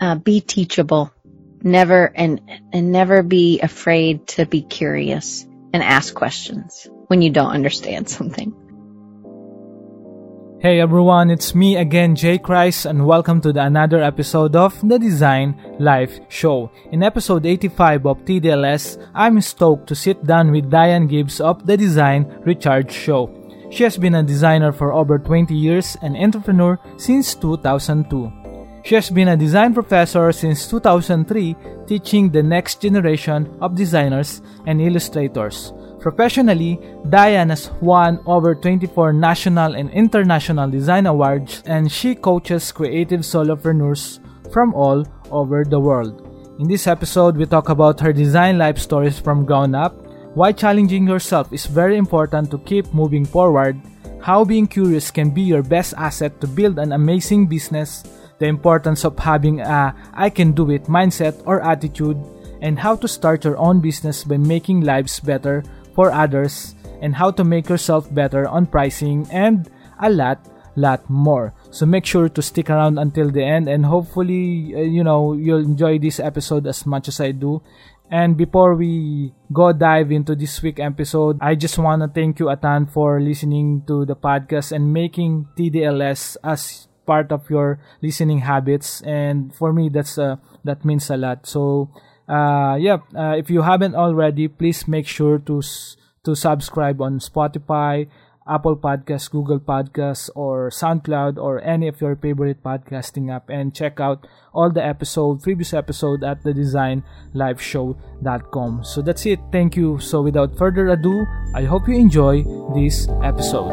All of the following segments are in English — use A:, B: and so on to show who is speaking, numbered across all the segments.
A: uh, be teachable. Never and and never be afraid to be curious and ask questions when you don't understand something.
B: Hey everyone, it's me again, Jake Rice, and welcome to the another episode of the Design Life Show. In episode 85 of TDLS, I'm stoked to sit down with Diane Gibbs of the Design Recharge Show. She has been a designer for over 20 years and entrepreneur since 2002. She has been a design professor since 2003, teaching the next generation of designers and illustrators. Professionally, Diane has won over 24 national and international design awards and she coaches creative solopreneurs from all over the world. In this episode, we talk about her design life stories from ground up, why challenging yourself is very important to keep moving forward, how being curious can be your best asset to build an amazing business, the importance of having a I can do it mindset or attitude, and how to start your own business by making lives better for others and how to make yourself better on pricing and a lot lot more. So make sure to stick around until the end and hopefully uh, you know you'll enjoy this episode as much as i do. And before we go dive into this week episode i just want to thank you atan for listening to the podcast and making tdls as part of your listening habits and for me that's uh, that means a lot so uh, yeah, uh, if you haven't already, please make sure to to subscribe on Spotify, Apple Podcasts, Google Podcasts, or SoundCloud, or any of your favorite podcasting app, and check out all the episode, previous episode at the designlifeshow.com. So that's it. Thank you. So without further ado, I hope you enjoy this episode.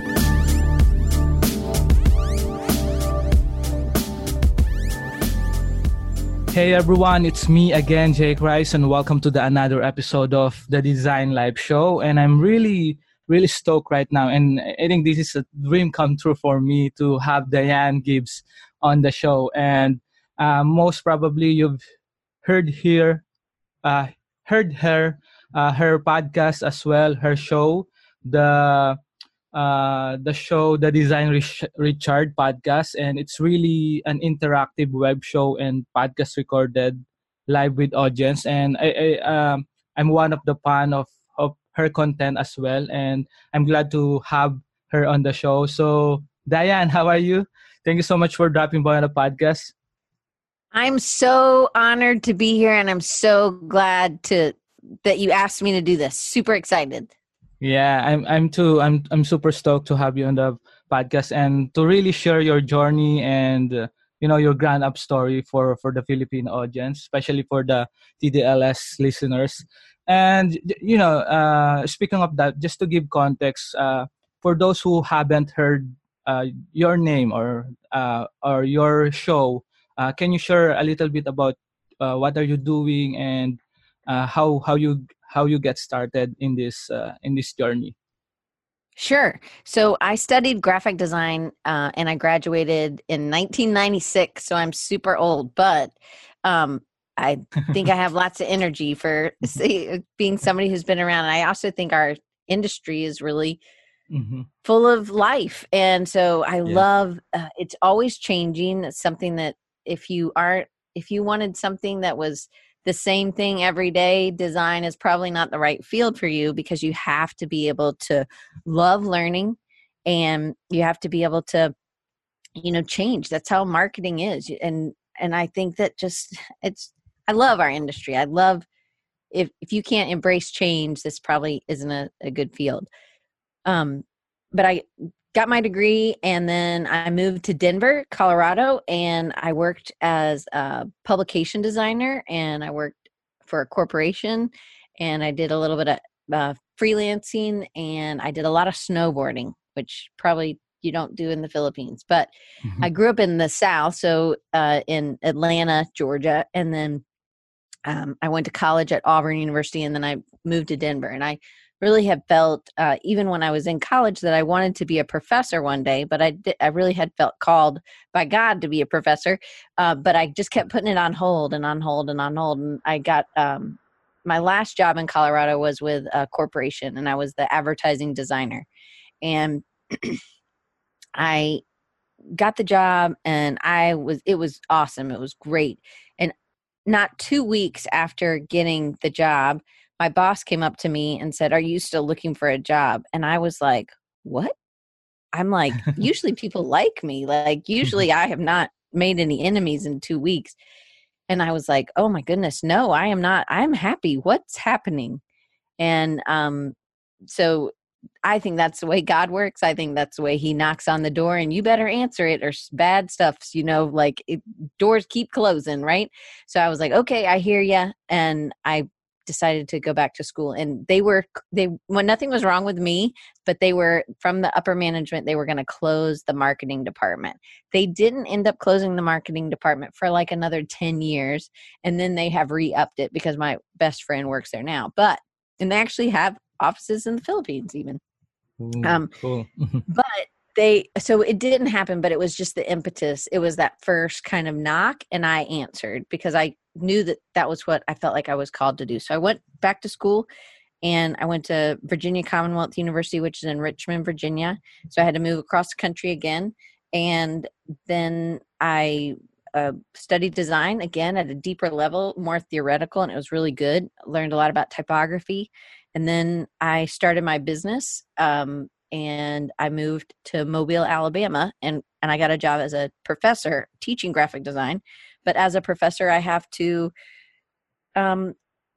B: Hey everyone, it's me again, Jake Rice, and welcome to the another episode of the Design Life Show. And I'm really, really stoked right now. And I think this is a dream come true for me to have Diane Gibbs on the show. And uh, most probably you've heard here, uh, heard her, uh, her podcast as well, her show, the uh, the show, the Design Rich- Recharge podcast, and it's really an interactive web show and podcast recorded live with audience. And I, I um, I'm one of the fan of, of her content as well, and I'm glad to have her on the show. So, Diane, how are you? Thank you so much for dropping by on the podcast.
A: I'm so honored to be here, and I'm so glad to that you asked me to do this. Super excited.
B: Yeah, I'm I'm too I'm I'm super stoked to have you on the podcast and to really share your journey and uh, you know your grand up story for for the Philippine audience, especially for the TDLS listeners. And you know, uh, speaking of that, just to give context, uh, for those who haven't heard uh, your name or uh, or your show, uh, can you share a little bit about uh, what are you doing and uh, how how you how you get started in this uh, in this journey
A: Sure. So I studied graphic design uh, and I graduated in 1996. So I'm super old, but um, I think I have lots of energy for see, being somebody who's been around. And I also think our industry is really mm-hmm. full of life. And so I yeah. love uh, it's always changing. It's something that if you aren't, if you wanted something that was the same thing every day, design is probably not the right field for you because you have to be able to love learning and you have to be able to you know change. That's how marketing is. And and i think that just it's i love our industry. I love if if you can't embrace change this probably isn't a, a good field. Um but i got my degree and then I moved to Denver, Colorado, and I worked as a publication designer and I worked for a corporation and I did a little bit of uh, freelancing and I did a lot of snowboarding, which probably you don't do in the Philippines. But mm-hmm. I grew up in the South, so uh, in Atlanta, Georgia, and then um, I went to college at Auburn University, and then I moved to Denver. And I really have felt uh, even when I was in college that I wanted to be a professor one day, but I I really had felt called by God to be a professor, uh, but I just kept putting it on hold and on hold and on hold, and I got um, my last job in Colorado was with a corporation, and I was the advertising designer, and I got the job, and I was it was awesome, it was great, and not two weeks after getting the job my boss came up to me and said, Are you still looking for a job? And I was like, What? I'm like, usually people like me. Like, usually I have not made any enemies in two weeks. And I was like, Oh my goodness, no, I am not. I'm happy. What's happening? And um, so I think that's the way God works. I think that's the way He knocks on the door, and you better answer it, or bad stuff's, you know, like it, doors keep closing, right? So I was like, okay, I hear you, and I decided to go back to school and they were they when nothing was wrong with me but they were from the upper management they were going to close the marketing department. They didn't end up closing the marketing department for like another 10 years and then they have re-upped it because my best friend works there now but and they actually have offices in the philippines even.
B: Ooh, um cool.
A: but they so it didn't happen but it was just the impetus. It was that first kind of knock and i answered because i knew that that was what i felt like i was called to do. So i went back to school and i went to virginia commonwealth university which is in richmond virginia. So i had to move across the country again and then i uh, studied design again at a deeper level more theoretical and it was really good. Learned a lot about typography and then i started my business um, and I moved to Mobile, Alabama, and and I got a job as a professor teaching graphic design. But as a professor, I have to, um,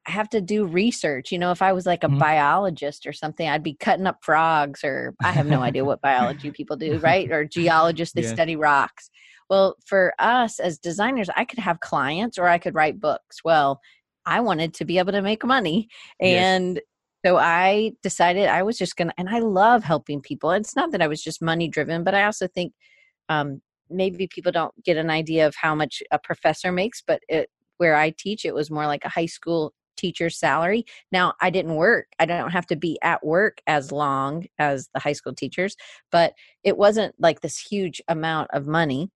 A: I have to do research. You know, if I was like a mm-hmm. biologist or something, I'd be cutting up frogs, or I have no idea what biology people do, right? Or geologists, they yeah. study rocks. Well, for us as designers, I could have clients or I could write books. Well, I wanted to be able to make money. And yes. So I decided I was just going to, and I love helping people. It's not that I was just money driven, but I also think um, maybe people don't get an idea of how much a professor makes, but it, where I teach, it was more like a high school teacher's salary. Now, I didn't work. I don't have to be at work as long as the high school teachers, but it wasn't like this huge amount of money.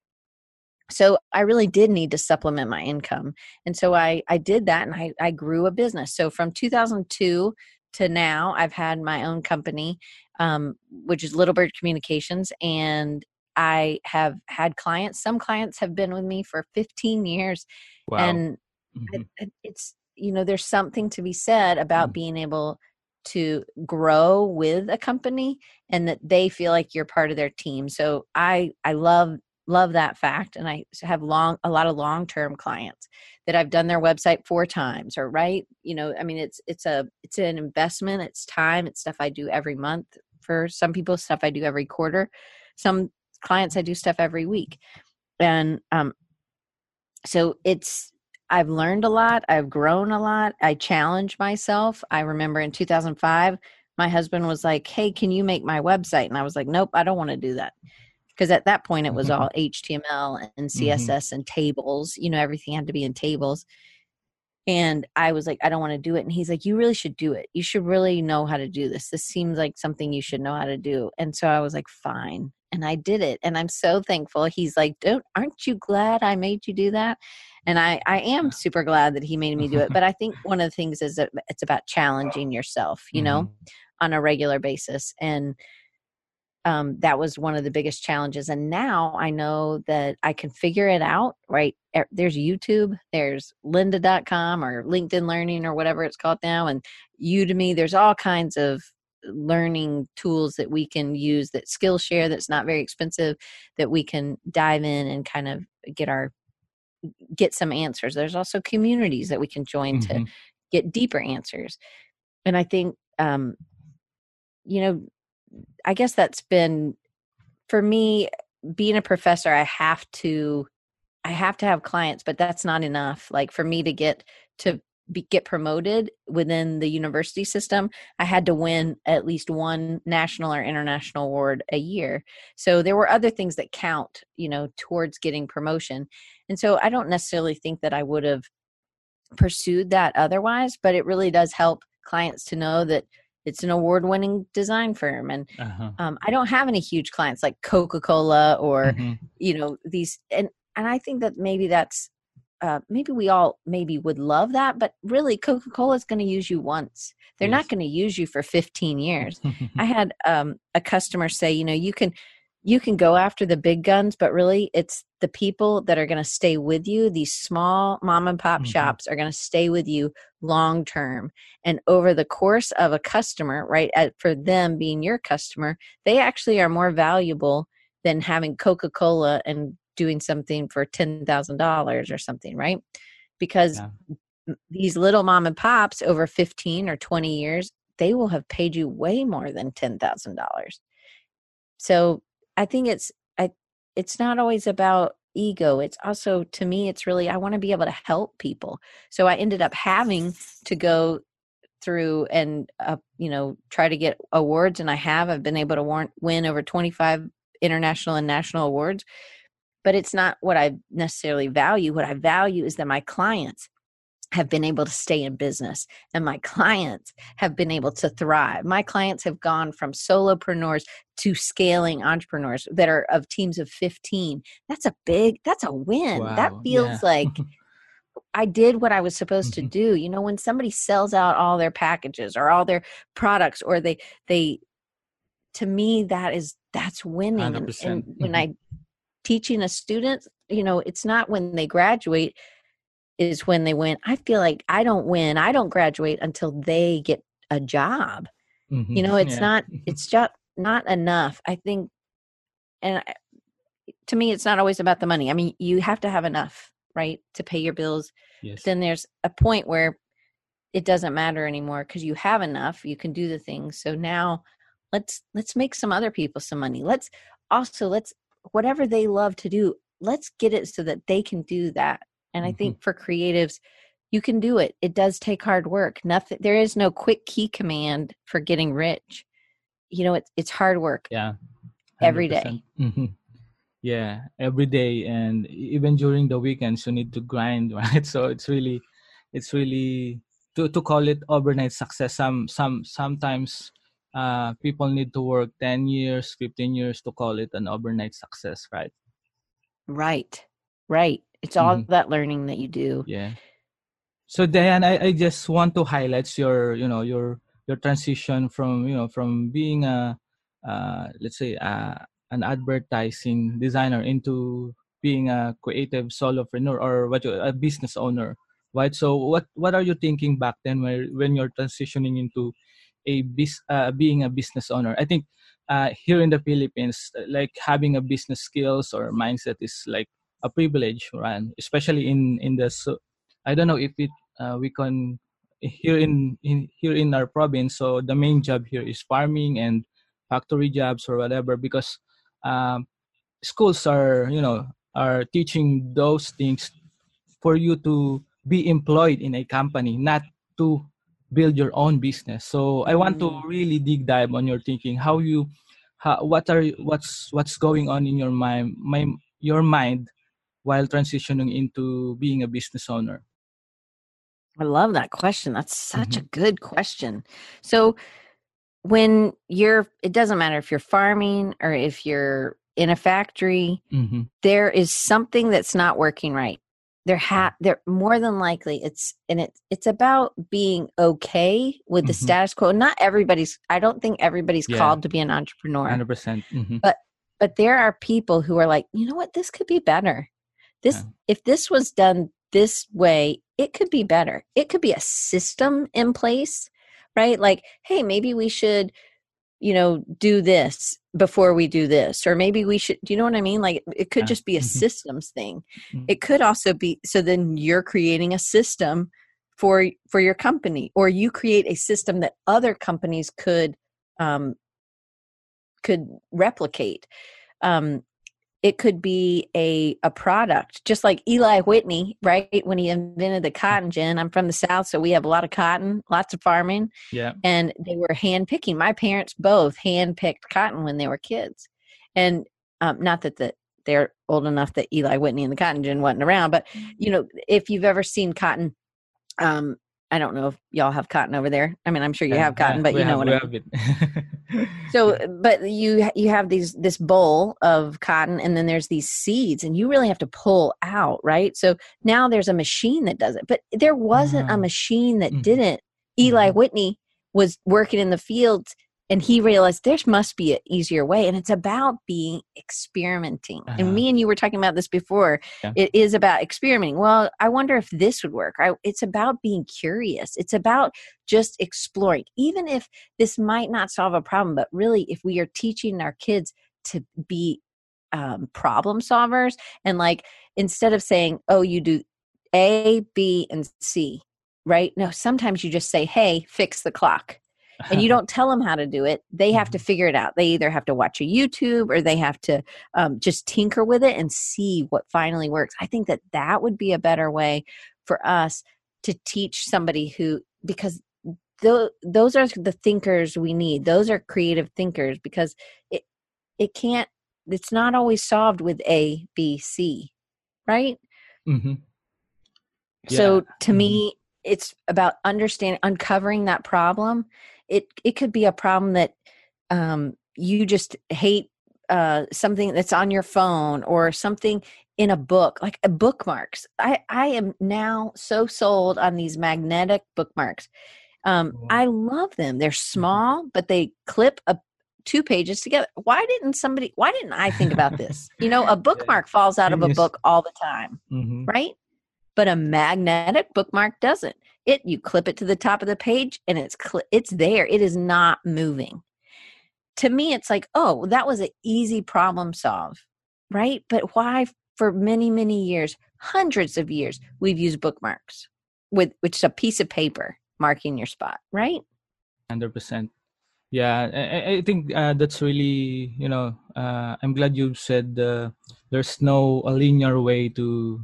A: So I really did need to supplement my income. And so I, I did that and I, I grew a business. So from 2002 to now i've had my own company um, which is little bird communications and i have had clients some clients have been with me for 15 years wow. and mm-hmm. it, it's you know there's something to be said about mm-hmm. being able to grow with a company and that they feel like you're part of their team so i i love love that fact and i have long a lot of long term clients that i've done their website four times or right you know i mean it's it's a it's an investment it's time it's stuff i do every month for some people stuff i do every quarter. Some clients i do stuff every week and um so it's i've learned a lot i've grown a lot i challenge myself. I remember in 2005 my husband was like hey can you make my website? And i was like nope i don't want to do that because at that point it was mm-hmm. all HTML and CSS mm-hmm. and tables. You know, everything had to be in tables. And I was like, I don't want to do it. And he's like, You really should do it. You should really know how to do this. This seems like something you should know how to do. And so I was like, Fine. And I did it. And I'm so thankful. He's like, Don't aren't you glad I made you do that? And I, I am super glad that he made me do it. But I think one of the things is that it's about challenging yourself, you know, mm-hmm. on a regular basis. And um, that was one of the biggest challenges. And now I know that I can figure it out, right? There's YouTube, there's lynda.com or LinkedIn Learning or whatever it's called now, and Udemy. There's all kinds of learning tools that we can use that Skillshare that's not very expensive that we can dive in and kind of get our get some answers. There's also communities that we can join mm-hmm. to get deeper answers. And I think um, you know I guess that's been for me being a professor I have to I have to have clients but that's not enough like for me to get to be, get promoted within the university system I had to win at least one national or international award a year. So there were other things that count you know towards getting promotion and so I don't necessarily think that I would have pursued that otherwise but it really does help clients to know that it's an award-winning design firm and
B: Uh-huh.
A: um, i don't have any huge clients like coca-cola or
B: Mhm.
A: you know these and and i think that maybe that's uh, maybe we all maybe would love that but really coca-cola is going to use you once they're
B: Yes.
A: not going to use you for 15 years i had um, a customer say you know you can you can go after the big guns but really it's the people that are going to stay with you these small mom and pop
B: Mhm.
A: shops are going to stay with you long term and over the course of a customer right at, for them being your customer they actually are more valuable than having coca-cola and doing something for $10000 or something right because
B: Yeah.
A: these little mom and pops over 15 or 20 years they will have paid you way more than $10,000 so i think it's i it's not always about ego it's also to me it's really i want to be able to help people so i ended up having to go through and uh, you know try to get awards and i have i've been able to warn, win over 25 international and national awards but it's not what i necessarily value what i value is that my clients have been able to stay in business and my clients have been able to thrive. My clients have gone from solopreneurs to scaling entrepreneurs that are of teams of 15. That's a big, that's a win. that feels
B: yeah.
A: like I did what I was supposed to
B: Mhm.
A: do. You know, when somebody sells out all their packages or all their products or they, they, to me, that is, that's winning. And,
B: 100%.
A: and when
B: Mhm.
A: I teaching a student, you know, it's not when they graduate is when they win. I feel like I don't win. I don't graduate until they get a job.
B: Mhm.
A: You know, it's
B: Yeah.
A: not it's just not enough. I think and I, to me it's not always about the money. I mean, you have to have enough, right, to pay your bills.
B: Yes.
A: Then there's a point where it doesn't matter anymore because you have enough, you can do the things. So now let's let's make some other people some money. Let's also let's whatever they love to do, let's get it so that they can do that. And I
B: Mhm.
A: think for creatives, you can do it. It does take hard work. Nothing there is no quick key command for getting rich. You know, it's it's hard work.
B: yeah
A: every day.
B: 100%. Mhm. yeah every day and even during the weekends you need to grind right so it's really it's really to, to call it overnight success some some sometimes uh people need to work 10 years 15 years to call it an overnight success right
A: Right. Right. It's all
B: Mhm.
A: that learning that you do.
B: yeah so Diane I, I just want to highlight your you know your your transition from you know from being a uh, let's say uh, an advertising designer into being a creative solopreneur or what you, a business owner right so what what are you thinking back then when when you're transitioning into a bis, uh, being a business owner i think uh, here in the philippines like having a business skills or mindset is like a privilege right? Especially in in the so i don't know if it uh, we can here in, in here in our province so the main job here is farming and factory jobs or whatever because um, schools are you know are teaching those things for you to be employed in a company not to build your own business. So i want to
A: Mm.
B: really dig dive on your thinking. How you how, what are you- what's what's going on in your mind my your mind while transitioning into being a business owner
A: I love that question. That's such
B: Mhm.
A: a good question. So when you're it doesn't matter if you're farming or if you're in a factory,
B: mm-hmm.
A: there is something that's not working right. There ha there more than likely it's and it it's about being okay with the
B: Mhm.
A: status quo. Not everybody's I don't think everybody's
B: Yeah.
A: called to be an entrepreneur.
B: 100% mm-hmm.
A: but there are people who are like you know what this could be better this
B: Yeah.
A: if this was done this way it could be better it could be a system in place right like hey maybe we should you know do this before we do this or maybe we should do you know what i mean like it could
B: Yeah.
A: just be a
B: Mhm.
A: systems thing
B: Mhm.
A: it could also be so then you're creating a system for for your company or you create a system that other companies could um could replicate um it could be a a product just like eli whitney right? When he invented the cotton gin i'm from the south so we have a lot of cotton lots of farming.
B: Yeah.
A: And they were hand picking my parents both hand picked cotton when they were kids. And um, not that the, they're old enough that eli whitney and the cotton gin wasn't around but you know if you've ever seen cotton um, I don't know if y'all have cotton over there. I mean, I'm sure you have cotton, but you know
B: have-
A: what I mean. So, but you you have these this bowl of cotton, and then there's these seeds, and you really have to pull out, right? So now there's a machine that does it, but there wasn't
B: Ah.
A: a machine that
B: Mhm.
A: didn't. Eli
B: Mhm.
A: Whitney was working in the fields, and he realized there must be an easier way, and it's about being experimenting.
B: Uh-huh.
A: And me and you were talking about this before.
B: Yeah.
A: It is about experimenting. Well, I wonder if this would work. I, it's about being curious. It's about just exploring, even if this might not solve a problem but really if we are teaching our kids to be um, problem solvers and like instead of saying oh you do a b and c right no sometimes you just say hey fix the clock and you don't tell them how to do it they have to figure it out they either have to watch a youtube or they have to um, just tinker with it and see what finally works i think that that would be a better way for us to teach somebody who because tho- those are the thinkers we need those are creative thinkers because it it can't it's not always solved with a b c right
B: Mhm.
A: so
B: Yeah.
A: to
B: Mhm.
A: me it's about understanding uncovering that problem it it could be a problem that um you just hate uh something that's on your phone or something in a book like uh, bookmarks i i am now so sold on these magnetic bookmarks um
B: Cool.
A: i love them they're small but they clip a two pages together why didn't somebody why didn't i think about this you know a bookmark falls out of a book all the time
B: Mhm.
A: right? But a magnetic bookmark doesn't. It you clip it to the top of the page and it's cl- it's there. It is not moving. To me it's like, "Oh, that was an easy problem solve." Right? But why for many many years, hundreds of years, we've used bookmarks with which is a piece of paper marking your spot, right?
B: Hundred percent. Yeah, I, I- think uh, that's really you know. Uh, I'm glad you said uh, there's no a linear way to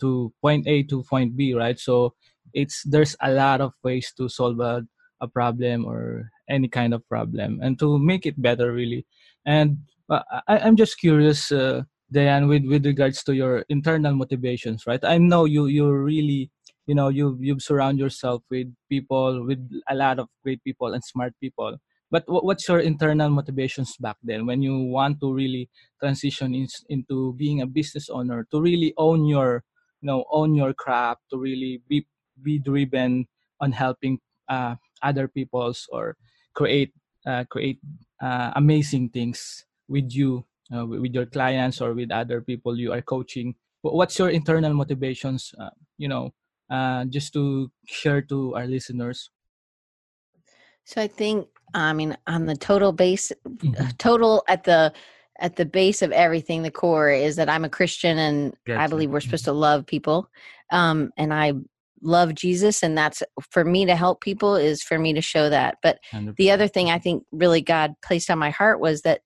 B: to point A to point B, right? So it's there's a lot of ways to solve a, a problem or any kind of problem and to make it better, really. And uh, I, I'm just curious, uh, Diane, with with regards to your internal motivations, right? I know you you really you know you you surround yourself with people with a lot of great people and smart people but wh- what's your internal motivations back then when you want to really transition in, into being a business owner to really own your you know own your craft to really be be driven on helping uh, other people's or create uh, create uh, amazing things with you uh, with your clients or with other people you are coaching. What's your internal motivations uh, you know uh, just to share to our listeners?
A: So I think I mean on the total base
B: Mhm.
A: total at the at the base of everything the core is that i'm a christian and i believe we're supposed to love people um and i love jesus and that's for me to help people is for me to show that but
B: 100%.
A: the other thing i think really god placed on my heart was that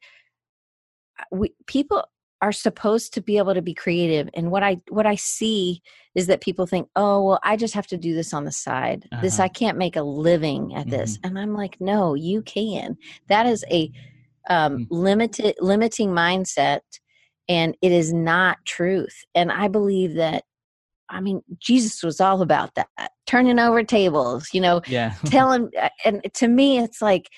A: uh, we people are supposed to be able to be creative and what i what i see is that people think oh well i just have to do this on the side this
B: Uh-huh.
A: i can't make a living at this and i'm like no you can that is a um,
B: Mm.
A: limited limiting mindset and it is not truth and i believe that i mean jesus was all about that turning over tables you know
B: yeah
A: telling uh, and to me it's like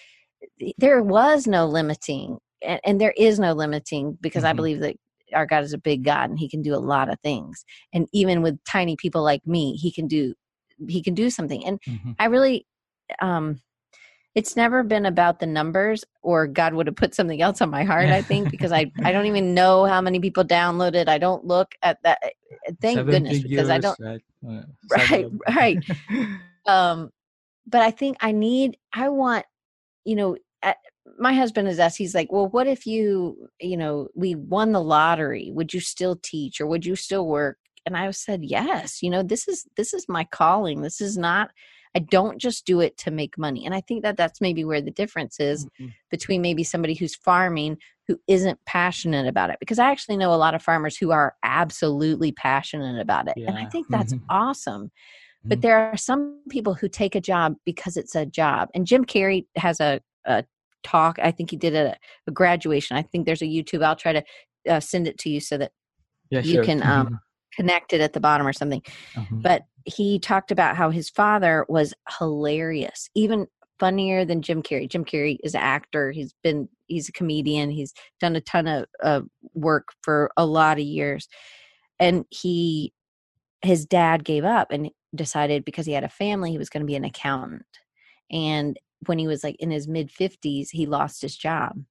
A: there was no limiting and, and there is no limiting because i
B: Mhm.
A: believe that our god is a big god and he can do a lot of things and even with tiny people like me he can do he can do something and
B: Mhm.
A: i really um it's never been about the numbers or god would have put something else on my heart i think because i i don't even know how many people downloaded. I don't look at that thank
B: Seven
A: goodness because i don't
B: right? Uh,
A: Right, right. um but i think i need i want you know uh, my husband has asked he's like well what if you you know we won the lottery would you still teach or would you still work? And i said yes you know this is this is my calling. This is not i don't just do it to make money and i think that that's maybe where the difference is
B: Mhm.
A: between maybe somebody who's farming who isn't passionate about it because i actually know a lot of farmers who are absolutely passionate about it and i think that's
B: Mhm.
A: awesome but
B: Mhm.
A: there are some people who take a job because it's a job and jim carrey has a, a talk i think he did a, a graduation i think there's a youtube i'll try to uh, send it to you so that
B: yeah,
A: you
B: sure.
A: can, um, connect it at the bottom or something
B: Mhm.
A: but he talked about how his father was hilarious, even funnier than Jim Carrey. Jim Carrey is an actor. He's been he's a comedian. He's done a ton of uh, work for a lot of years, and he his dad gave up and decided because he had a family he was going to be an accountant. And when he was like in his mid fifties, he lost his job,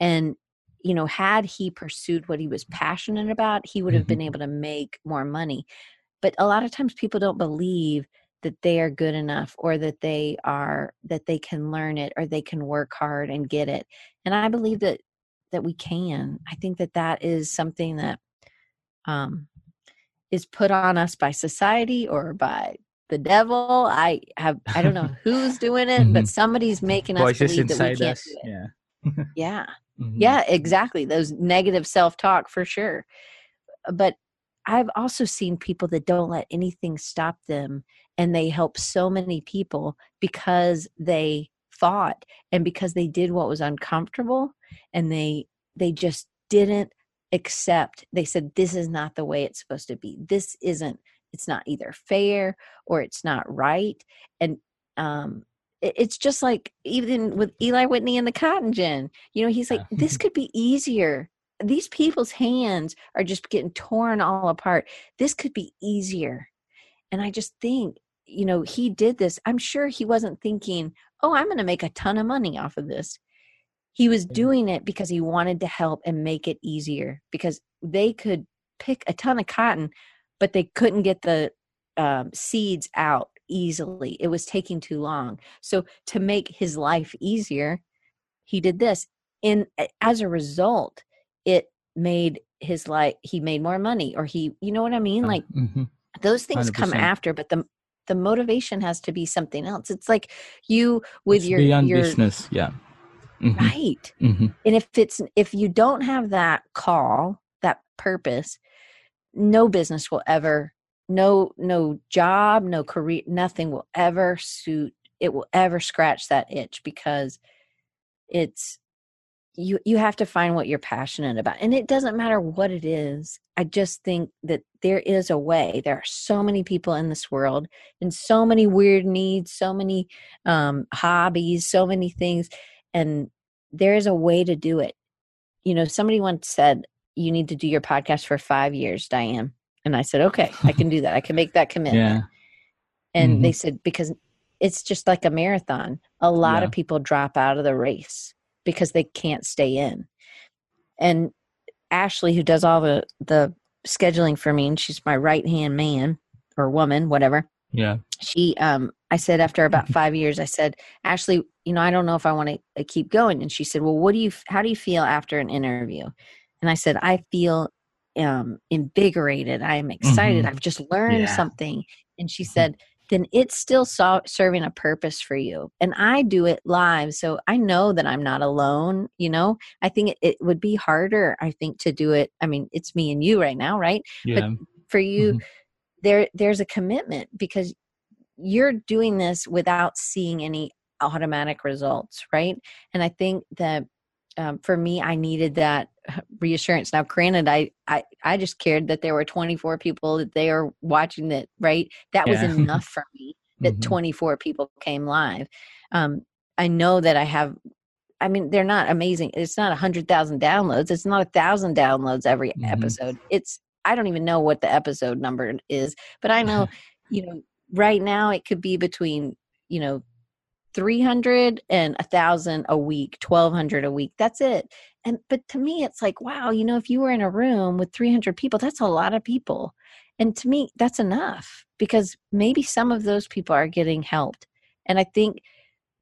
A: and you know had he pursued what he was passionate about he would have been
B: Mm-hmm.
A: able to make more money but a lot of times people don't believe that they are good enough or that they are that they can learn it or they can work hard and get it and i believe that that we can i think that that is something that um is put on us by society or by the devil i have i don't know who's doing it but
B: Mhm.
A: somebody's making us
B: Voices
A: believe that we can't
B: us.
A: do it
B: Yeah.
A: yeah
B: Mhm.
A: yeah, exactly. Those negative self talk for sure. But I've also seen people that don't let anything stop them and they help so many people because they fought and because they did what was uncomfortable and they they just didn't accept they said this is not the way it's supposed to be this isn't it's not either fair or it's not right and um it- it's just like even with Eli Whitney and the cotton gin you know he's like
B: Yeah.
A: this could be easier these people's hands are just getting torn all apart. This could be easier. And i just think you know he did this. I'm sure he wasn't thinking oh i'm going to make a ton of money off of this. He was doing it because he wanted to help and make it easier because they could pick a ton of cotton but they couldn't get the um, seeds out easily. It was taking too long. So to make his life easier he did this. And as a result made his life he made more money or he you know what i mean like
B: Mhm.
A: those things come
B: 100%.
A: after but the the motivation has to be something else it's like you with
B: It's
A: your
B: beyond
A: your
B: business. Yeah. Mhm.
A: right
B: Mhm.
A: and if it's if you don't have that call that purpose no business will ever no no job no career nothing will ever suit it will ever scratch that itch because it's you you have to find what you're passionate about and it doesn't matter what it is i just think that there is a way there are so many people in this world and so many weird needs so many um hobbies so many things and there is a way to do it you know somebody once said you need to do your podcast for 5 years Diane and i said okay i can do that i can make that commitment
B: Yeah.
A: and they said because it's just like a marathon a lot
B: Yeah.
A: of people drop out of the race because they can't stay in. And ashley who does all the the scheduling for me and she's my right hand man or woman whatever.
B: Yeah.
A: she um i said after about five years i said ashley you know i don't know if i want to uh, keep going. And she said well what do you how do you feel after an interview? And i said i feel um invigorated. I am excited.
B: Mhm.
A: i've just learned
B: Yeah.
A: something. And she said then it's still so- serving a purpose for you and i do it live so i know that i'm not alone you know i think it, it would be harder i think to do it i mean it's me and you right now right
B: Yeah.
A: for you
B: Mhm.
A: there there's a commitment because you're doing this without seeing any automatic results right and i think that um, for me i needed that reassurance. Now granted I, I i just cared that there were 24 people that they are watching that right? That was enough for me that
B: Mhm.
A: 24 people came live. Um i know that i have i mean they're not amazing. It's not a hundred thousand downloads. It's not a thousand downloads every
B: Mhm.
A: episode. It's i don't even know what the episode number is but i know you know right now it could be between you know 300 and a thousand a week 1200 a week that's it. And but to me it's like wow you know if you were in a room with 300 people that's a lot of people. And to me that's enough because maybe some of those people are getting helped. And i think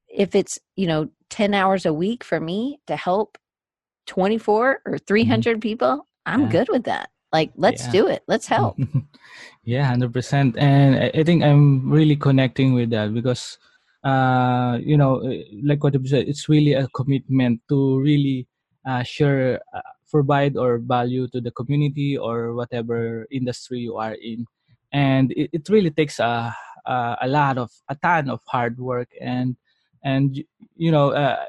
A: if it's you know 10 hours a week for me to help 24 or mm-hmm. 300 people i'm
B: Yeah.
A: good with that. Like let's
B: Yeah.
A: do it. Let's help.
B: Yeah, hundred percent. And I, I think I'm really connecting with that because, uh, you know, uh, like what you said, it's really a commitment to really uh, share, uh, provide or value to the community or whatever industry you are in, and it, it really takes a, a a lot of a ton of hard work and and you know uh,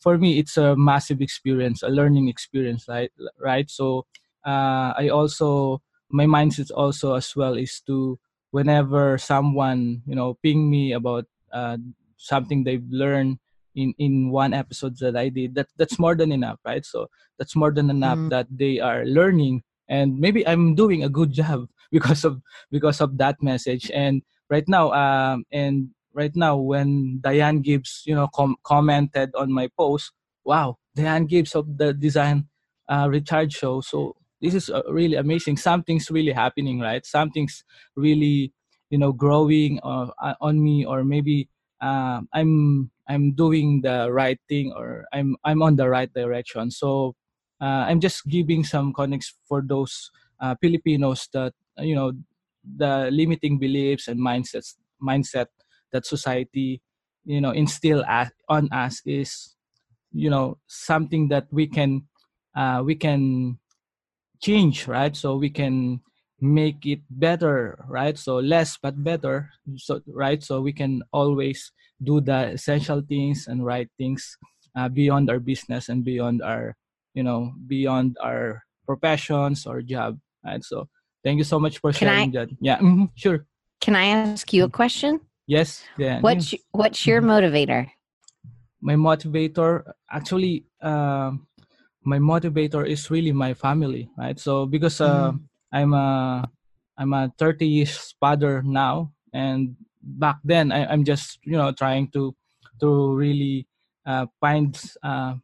B: for me it's a massive experience a learning experience right right? So uh, i also my mindset also as well is to whenever someone you know ping me about uh, something they've learned in in one episode that I did that that's more than enough right? So that's more than enough mm. that they are learning and maybe I'm doing a good job because of because of that message. And right now um and right now when Diane Gibbs you know com- commented on my post wow Diane Gibbs of the design uh, recharge show. So this is uh, really amazing. Something's really happening right? Something's really you know growing uh, on me or maybe uh, i'm i'm doing the right thing or i'm i'm on the right direction. So uh, i'm just giving some context for those uh, filipinos that you know the limiting beliefs and mindsets mindset that society you know instill on us is you know something that we can uh, we can change right? So we can make it better right? So less but better. So right? So we can always do the essential things and right things uh, beyond our business and beyond our you know beyond our professions or job right? So thank you so much for can sharing I, that. Yeah mm-hmm, sure.
A: Can i ask you a question?
B: Yes yeah
A: what's what's your mm-hmm. motivator?
B: My motivator actually uh, my motivator is really my family right? So because uh, mm. I'm a i'm a 30 years father now and back then I, am just you know trying to to really uh, find uh,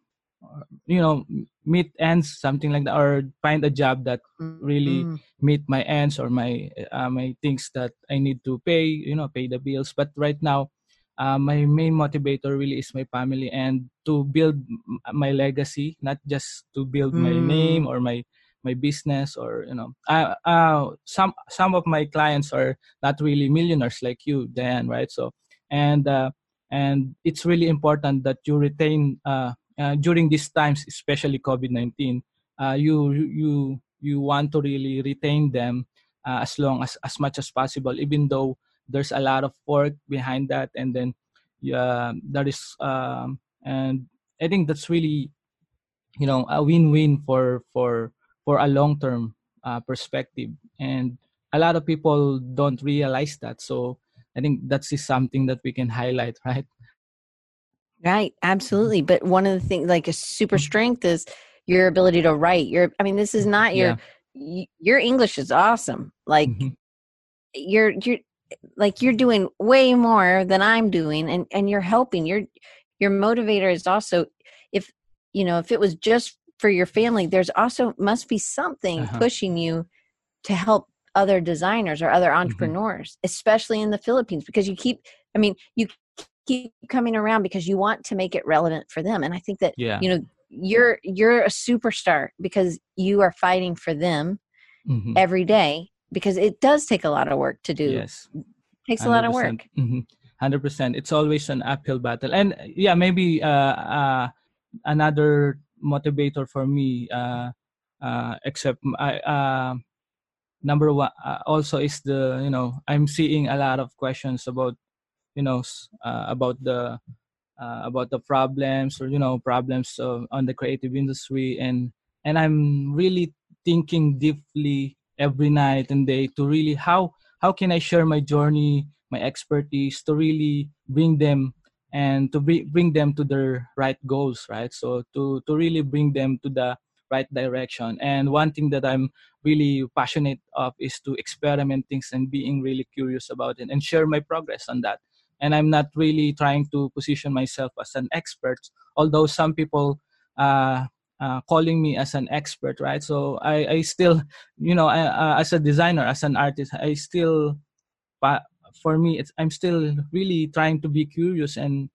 B: you know meet ends something like that or find a job that really mm. meet my ends or my uh, my things that i need to pay you know pay the bills but right now uh, my main motivator really is my family and to build my legacy not just to build mm. my name or my my business or you know uh, some some of my clients are not really millionaires like you dan right? So and uh, and it's really important that you retain uh, uh, during these times especially covid-19 uh, you you you want to really retain them uh, as long as as much as possible even though there's a lot of work behind that and then yeah that is um, and i think that's really you know a win-win for for for a long-term uh, perspective. And a lot of people don't realize that. So i think that's just something that we can highlight right?
A: Right. Absolutely. But one of the things like a super mm-hmm. strength is your ability to write. Your i mean this is not your yeah. your english is awesome. Like mm-hmm. you're you're like you're doing way more than i'm doing and and you're helping. Your your motivator is also if you know if it was just for your family there's also must be something uh-huh. pushing you to help other designers or other mm-hmm. entrepreneurs mm-hmm. especially in the philippines because you keep i mean you keep coming around because you want to make it relevant for them and i think that yeah. you know you're you're a superstar because you are fighting for them mm-hmm. every day because it does take a lot of work to do.
B: Yes,
A: it takes a lot of work.
B: Mm-hmm. 100%. It's always an uphill battle. And yeah, maybe uh, uh, another motivator for me, uh, uh, except I, uh, number one, uh, also is the, you know, I'm seeing a lot of questions about, you know, uh, about the, uh, about the problems or, you know, problems on the creative industry. And, and I'm really thinking deeply every night and day to really how how can I share my journey, my expertise to really bring them and to bring bring them to their right goals, right? So to to really bring them to the right direction. And one thing that I'm really passionate of is to experiment things and being really curious about it and share my progress on that. And I'm not really trying to position myself as an expert, although some people uh, uh, calling me as an expert right so i i still you know I, uh, as a designer as an artist i still but for me it's i'm still really trying to be curious and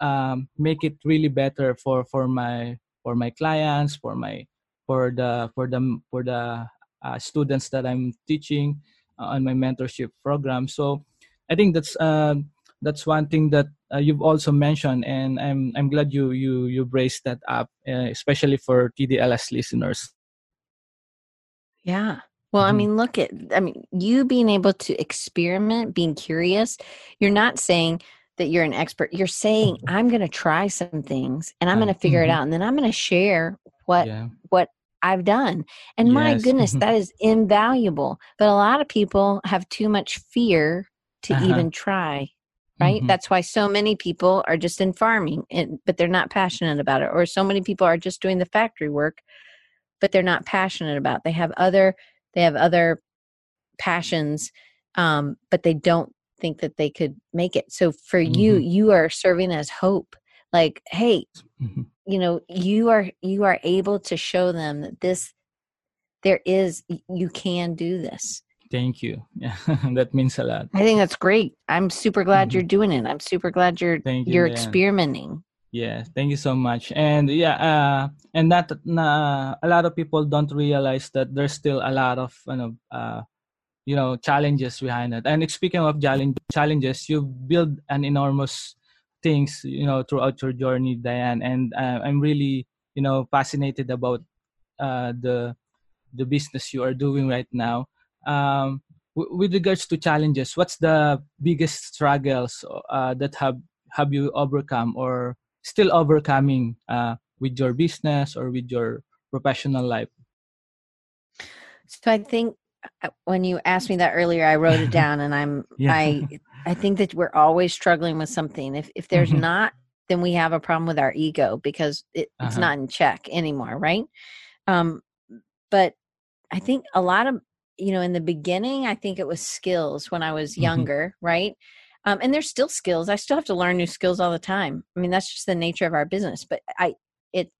B: um, make it really better for for my for my clients for my for the for the for the uh, students that i'm teaching uh, on my mentorship program so i think that's uh, that's one thing that uh, you've also mentioned, and I'm I'm glad you you you raised that up, uh, especially for TDLS listeners.
A: Yeah. Well, mm-hmm. I mean, look at I mean, you being able to experiment, being curious. You're not saying that you're an expert. You're saying I'm going to try some things and I'm going to figure mm-hmm. it out, and then I'm going to share what yeah. what I've done. And my goodness, that is invaluable. But a lot of people have too much fear to
B: Uh-huh.
A: even try. Right.
B: Mhm.
A: That's why so many people are just in farming, and, but they're not passionate about it. Or so many people are just doing the factory work, but they're not passionate about. It. They have other they have other passions, um, but they don't think that they could make it. So for you,
B: Mhm.
A: you are serving as hope. Like, hey,
B: Mhm.
A: you know you are you are able to show them that this there is you can do this
B: Thank you. Yeah, that means a lot.
A: i think that's great i'm super glad
B: Mhm.
A: you're doing it i'm super glad you're
B: Thank you,
A: you're
B: Diane.
A: experimenting
B: Yeah, thank you so much. And yeah, uh, and that a lot of people don't realize that there's still a lot of you know, uh, you know, challenges behind it. And speaking of challenge challenges, you build an enormous things, you know, throughout your journey, Diane. And uh, I'm really, you know, fascinated about uh, the the business you are doing right now. Um, w- with regards to challenges, what's the biggest struggles uh, that have have you overcome or still overcoming uh, with your business or with your professional life?
A: so i think uh, when you asked me that earlier i wrote it down and i'm
B: Yeah.
A: i i think that we're always struggling with something if if there's
B: Mhm.
A: not then we have a problem with our ego because it, it's
B: Uh-huh.
A: not in check anymore right um but i think a lot of you know in the beginning i think it was skills when i was
B: Mhm.
A: younger right um, and there's still skills i still have to learn new skills all the time i mean that's just the nature of our business but i it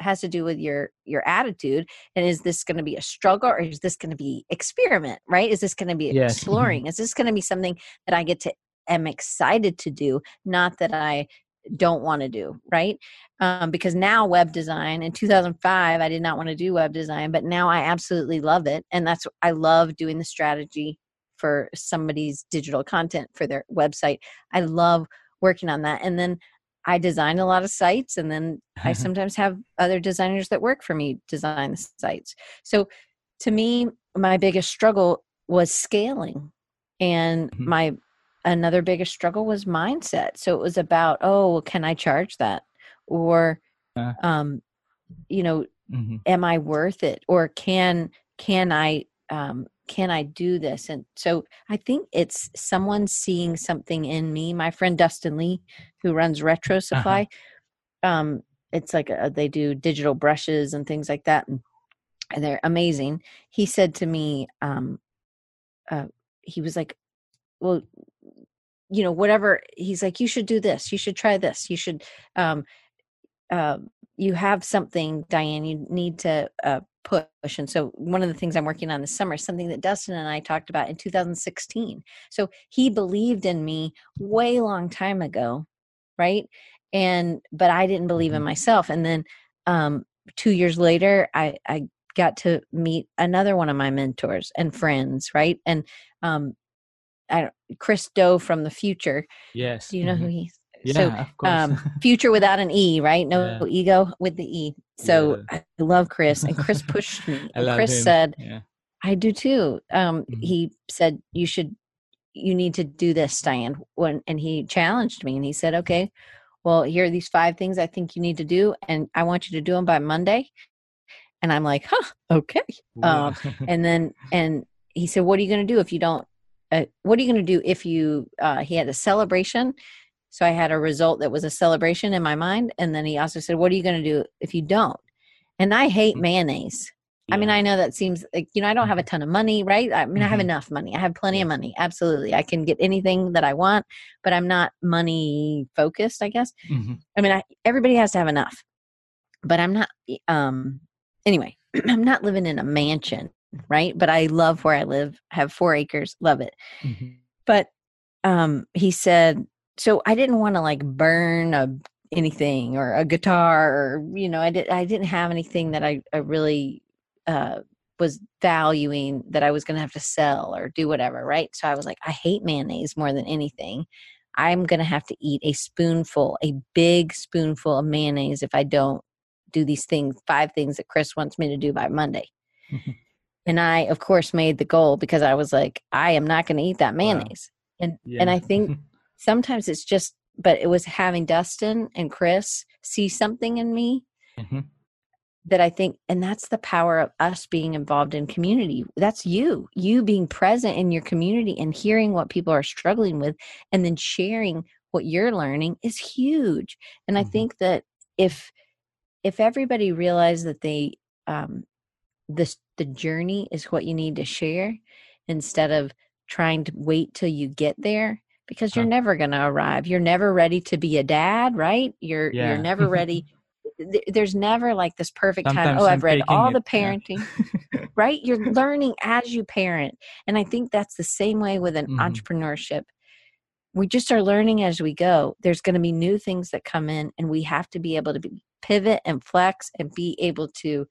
A: has to do with your your attitude and is this going to be a struggle or is this going to be experiment right is this going to be
B: Yes. Mhm.
A: exploring is this going to be something that i get to am excited to do not that i don't want to do right um, because now web design in 2005 i did not want to do web design but now i absolutely love it and that's i love doing the strategy for somebody's digital content for their website i love working on that and then i design a lot of sites and then i sometimes have other designers that work for me design the sites so to me my biggest struggle was scaling and
B: Mhm.
A: my another biggest struggle was mindset so it was about oh can i charge that or
B: Uh.
A: um you know
B: Mhm.
A: am i worth it or can can i um can i do this? And so i think it's someone seeing something in me my friend dustin lee who runs RetroSupply um it's like a, they do digital brushes and things like that and, and they're amazing. He said to me um uh he was like well you know whatever he's like you should do this you should try this you should um uh, you have something diane you need to uh, push and so one of the things i'm working on this summer is something that dustin and i talked about in 2016 so he believed in me way long time ago right and but i didn't believe in
B: Mhm.
A: myself and then um two years later i i got to meet another one of my mentors and friends right and um I don't, Chris Do from the Futur.
B: Yes.
A: Do you know who
B: Mhm. Yeah,
A: so um, future without an e, right? No
B: Yeah.
A: ego with the e. So I love Chris, and Chris pushed me. Chris
B: him.
A: said,
B: yeah.
A: "I do too." Um,
B: Mhm.
A: He said, "You should, you need to do this, Diane." When and he challenged me, and he said, "Okay, well, here are these five things I think you need to do, and I want you to do them by Monday." And I'm like, "Huh, okay." Um, and then and he said what are you going to do if you don't uh, what are you going to do if you uh, he had a celebration so i had a result that was a celebration in my mind and then he also said what are you going to do if you don't and i hate
B: Mhm.
A: mayonnaise i mean i know that seems like you know i don't have a ton of money right i mean i have
B: Mhm.
A: enough money i have plenty of money absolutely i can get anything that i want but i'm not money focused i guess
B: Mhm.
A: I mean, I, everybody has to have enough, but I'm not. Um, anyway, I'm not living in a mansion, right? But I love where I live. Have four acres, love it.
B: Mhm.
A: But um, he said, so I didn't want to like burn a anything or a guitar or you know, I did. I didn't have anything that I I really uh was valuing that I was going to have to sell or do whatever, right? So I was like, I hate mayonnaise more than anything. I'm going to have to eat a spoonful, a big spoonful of mayonnaise if I don't do these things, five things that Chris wants me to do by Monday.
B: Mhm.
A: and I, of course, made the goal because I was like, I am not going to eat that
B: Wow.
A: mayonnaise. And
B: Yeah.
A: and I think sometimes it's just, but it was having Dustin and Chris see something in me
B: Mhm.
A: that I think, and that's the power of us being involved in community. That's you, you being present in your community and hearing what people are struggling with and then sharing what you're learning is huge. And I
B: Mhm.
A: think that if, if everybody realized that they, um, this, the journey is what you need to share instead of trying to wait till you get there because you're
B: Huh.
A: never going to arrive. You're never ready to be a dad, right? You're,
B: Yeah.
A: you're never ready there's never like this perfect time. Oh,
B: I'm
A: I've read all
B: it,
A: the
B: yeah.
A: parenting, right? You're learning as you parent. And I think that's the same way with an
B: Mhm.
A: entrepreneurship. We just are learning as we go. There's going to be new things that come in, and we have to be able to be, pivot and flex and be able to,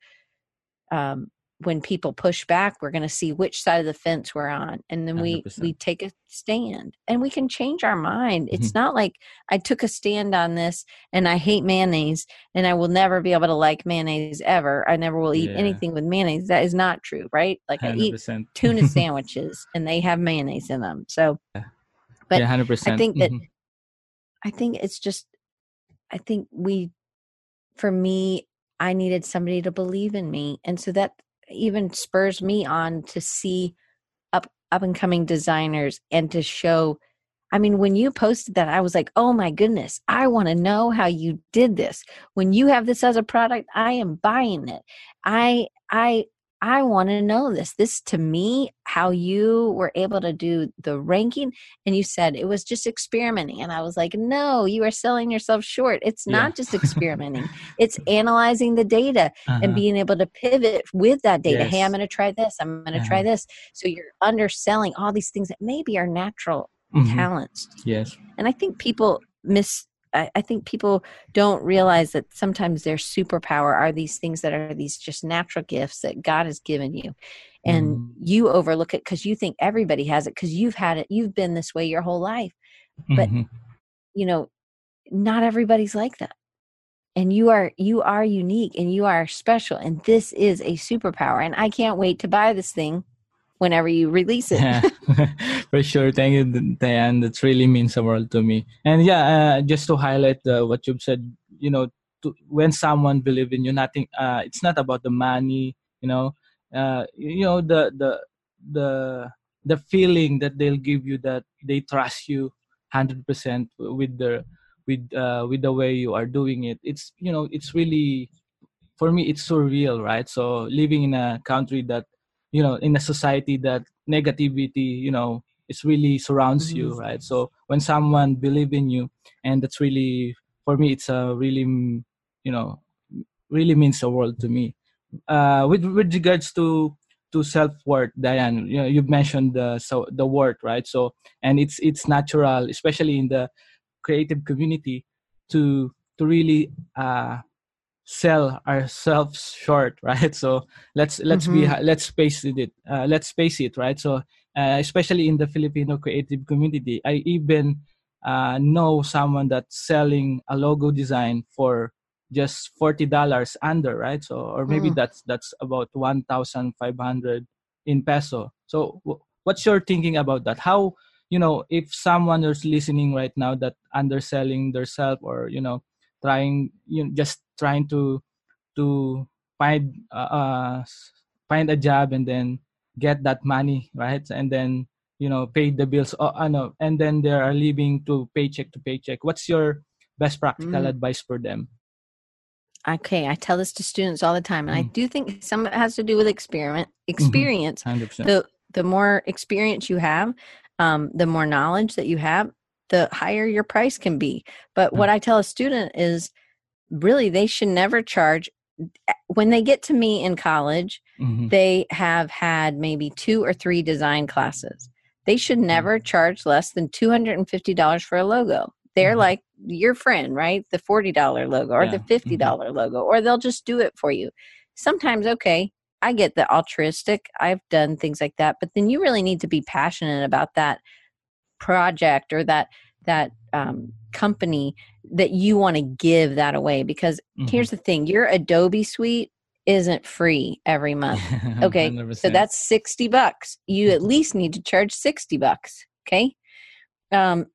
A: um, when people push back, we're going to see which side of the fence we're on, and then we
B: 100%.
A: we take a stand, and we can change our mind.
B: Mm-hmm.
A: It's not like I took a stand on this, and I hate mayonnaise, and I will never be able to like mayonnaise ever. I never will eat
B: Yeah.
A: anything with mayonnaise. That is not true, right? Like I eat tuna sandwiches, and they have mayonnaise in them. So but
B: yeah, 100%.
A: I think that
B: Mhm.
A: I think it's just I think we for me I needed somebody to believe in me and so that even spurs me on to see up up and coming designers and to show I mean when you posted that I was like oh my goodness I want to know how you did this. When you have this as a product I am buying it. I I I want to know this this to me how you were able to do the ranking and you said it was just experimenting and i was like no you are selling yourself short it's
B: Yeah.
A: not just experimenting it's analyzing the data and
B: Uh-huh.
A: being able to pivot with that data hey i'm going to try this i'm going to try
B: Uh-huh.
A: this so you're underselling all these things that maybe are natural
B: Mhm.
A: talents
B: Yes.
A: and i think people miss I, I think people don't realize that sometimes their superpower are these things that are these just natural gifts that god has given you and
B: Mm.
A: you overlook it because you think everybody has it because you've had it you've been this way your whole life But-
B: Mhm.
A: you know not everybody's like that and you are you are unique and you are special and this is a superpower and i can't wait to buy this thing whenever you release it.
B: Yeah. For sure. Thank you diane. That really means the world to me. And yeah uh, just to highlight uh, what you've said you know to, when someone believe in you nothing uh, it's not about the money you know uh, you know the the the the feeling that they'll give you that they trust you 100% with the with uh, with the way you are doing it. It's you know it's really for me it's surreal right? So living in a country that you know in a society that negativity you know it's really surrounds you right? So when someone believe in you and that's really for me it's a really you know really means the world to me. Uh with with regards to to self-worth diane you know you've mentioned the so the word right? So and it's it's natural especially in the creative community to to really uh sell ourselves short right? So let's let's be
A: Mhm.
B: let's face it uh, let's face it right? So uh, especially in the filipino creative community i even uh, know someone that's selling a logo design for just $40 under right? So or maybe
A: Mm.
B: that's that's about 1500 in peso. So w- what's your thinking about that? How you know if someone is listening right now that underselling themselves or you know trying you know, just trying to to find uh, uh find a job and then get that money right? And then you know pay the bills oh, uh, no, and then they are living to paycheck to paycheck. What's your best practical
A: Mm.
B: advice for them?
A: Okay i tell this to students all the time and i
B: Mm.
A: do think some of it has to do with experiment experience.
B: 100%
A: the the more experience you have um, the more knowledge that you have the higher your price can be. But what i tell a student is really they should never charge eh, when they get to me in college
B: Mhm.
A: they have had maybe two or three design classes they should never charge less than $250 for a logo they're
B: Mhm.
A: like your friend right the $40 logo or the $50
B: Mhm.
A: dollars logo or they'll just do it for you sometimes okay i get the altruistic i've done things like that but then you really need to be passionate about that project or that that um, company that you want to give that away because
B: Mhm.
A: here's the thing your adobe suite isn't free every month okay so
B: 100%.
A: that's 60 bucks you at least need to charge 60 bucks okay um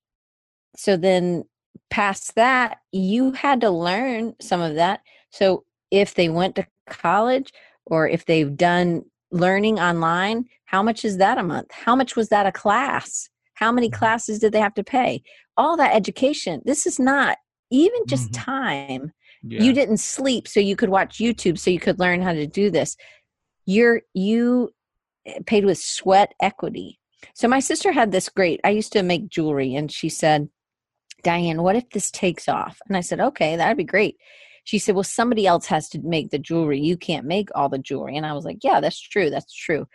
A: so then past that you had to learn some of that so if they went to college or if they've done learning online, how much is that a month? How much was that a class? How many
B: Mm-hmm.
A: classes did they have to pay? All that education. This is not even just
B: Mhm.
A: time.
B: Yeah.
A: You didn't sleep so you could watch YouTube so you could learn how to do this. You're you eh, paid with sweat equity. So my sister had this great. I used to make jewelry and she said, "Diane, what if this takes off?" And I said, "Okay, that'd be great." She said, "Well, somebody else has to make the jewelry. You can't make all the jewelry." And I was like, "Yeah, that's true. That's true."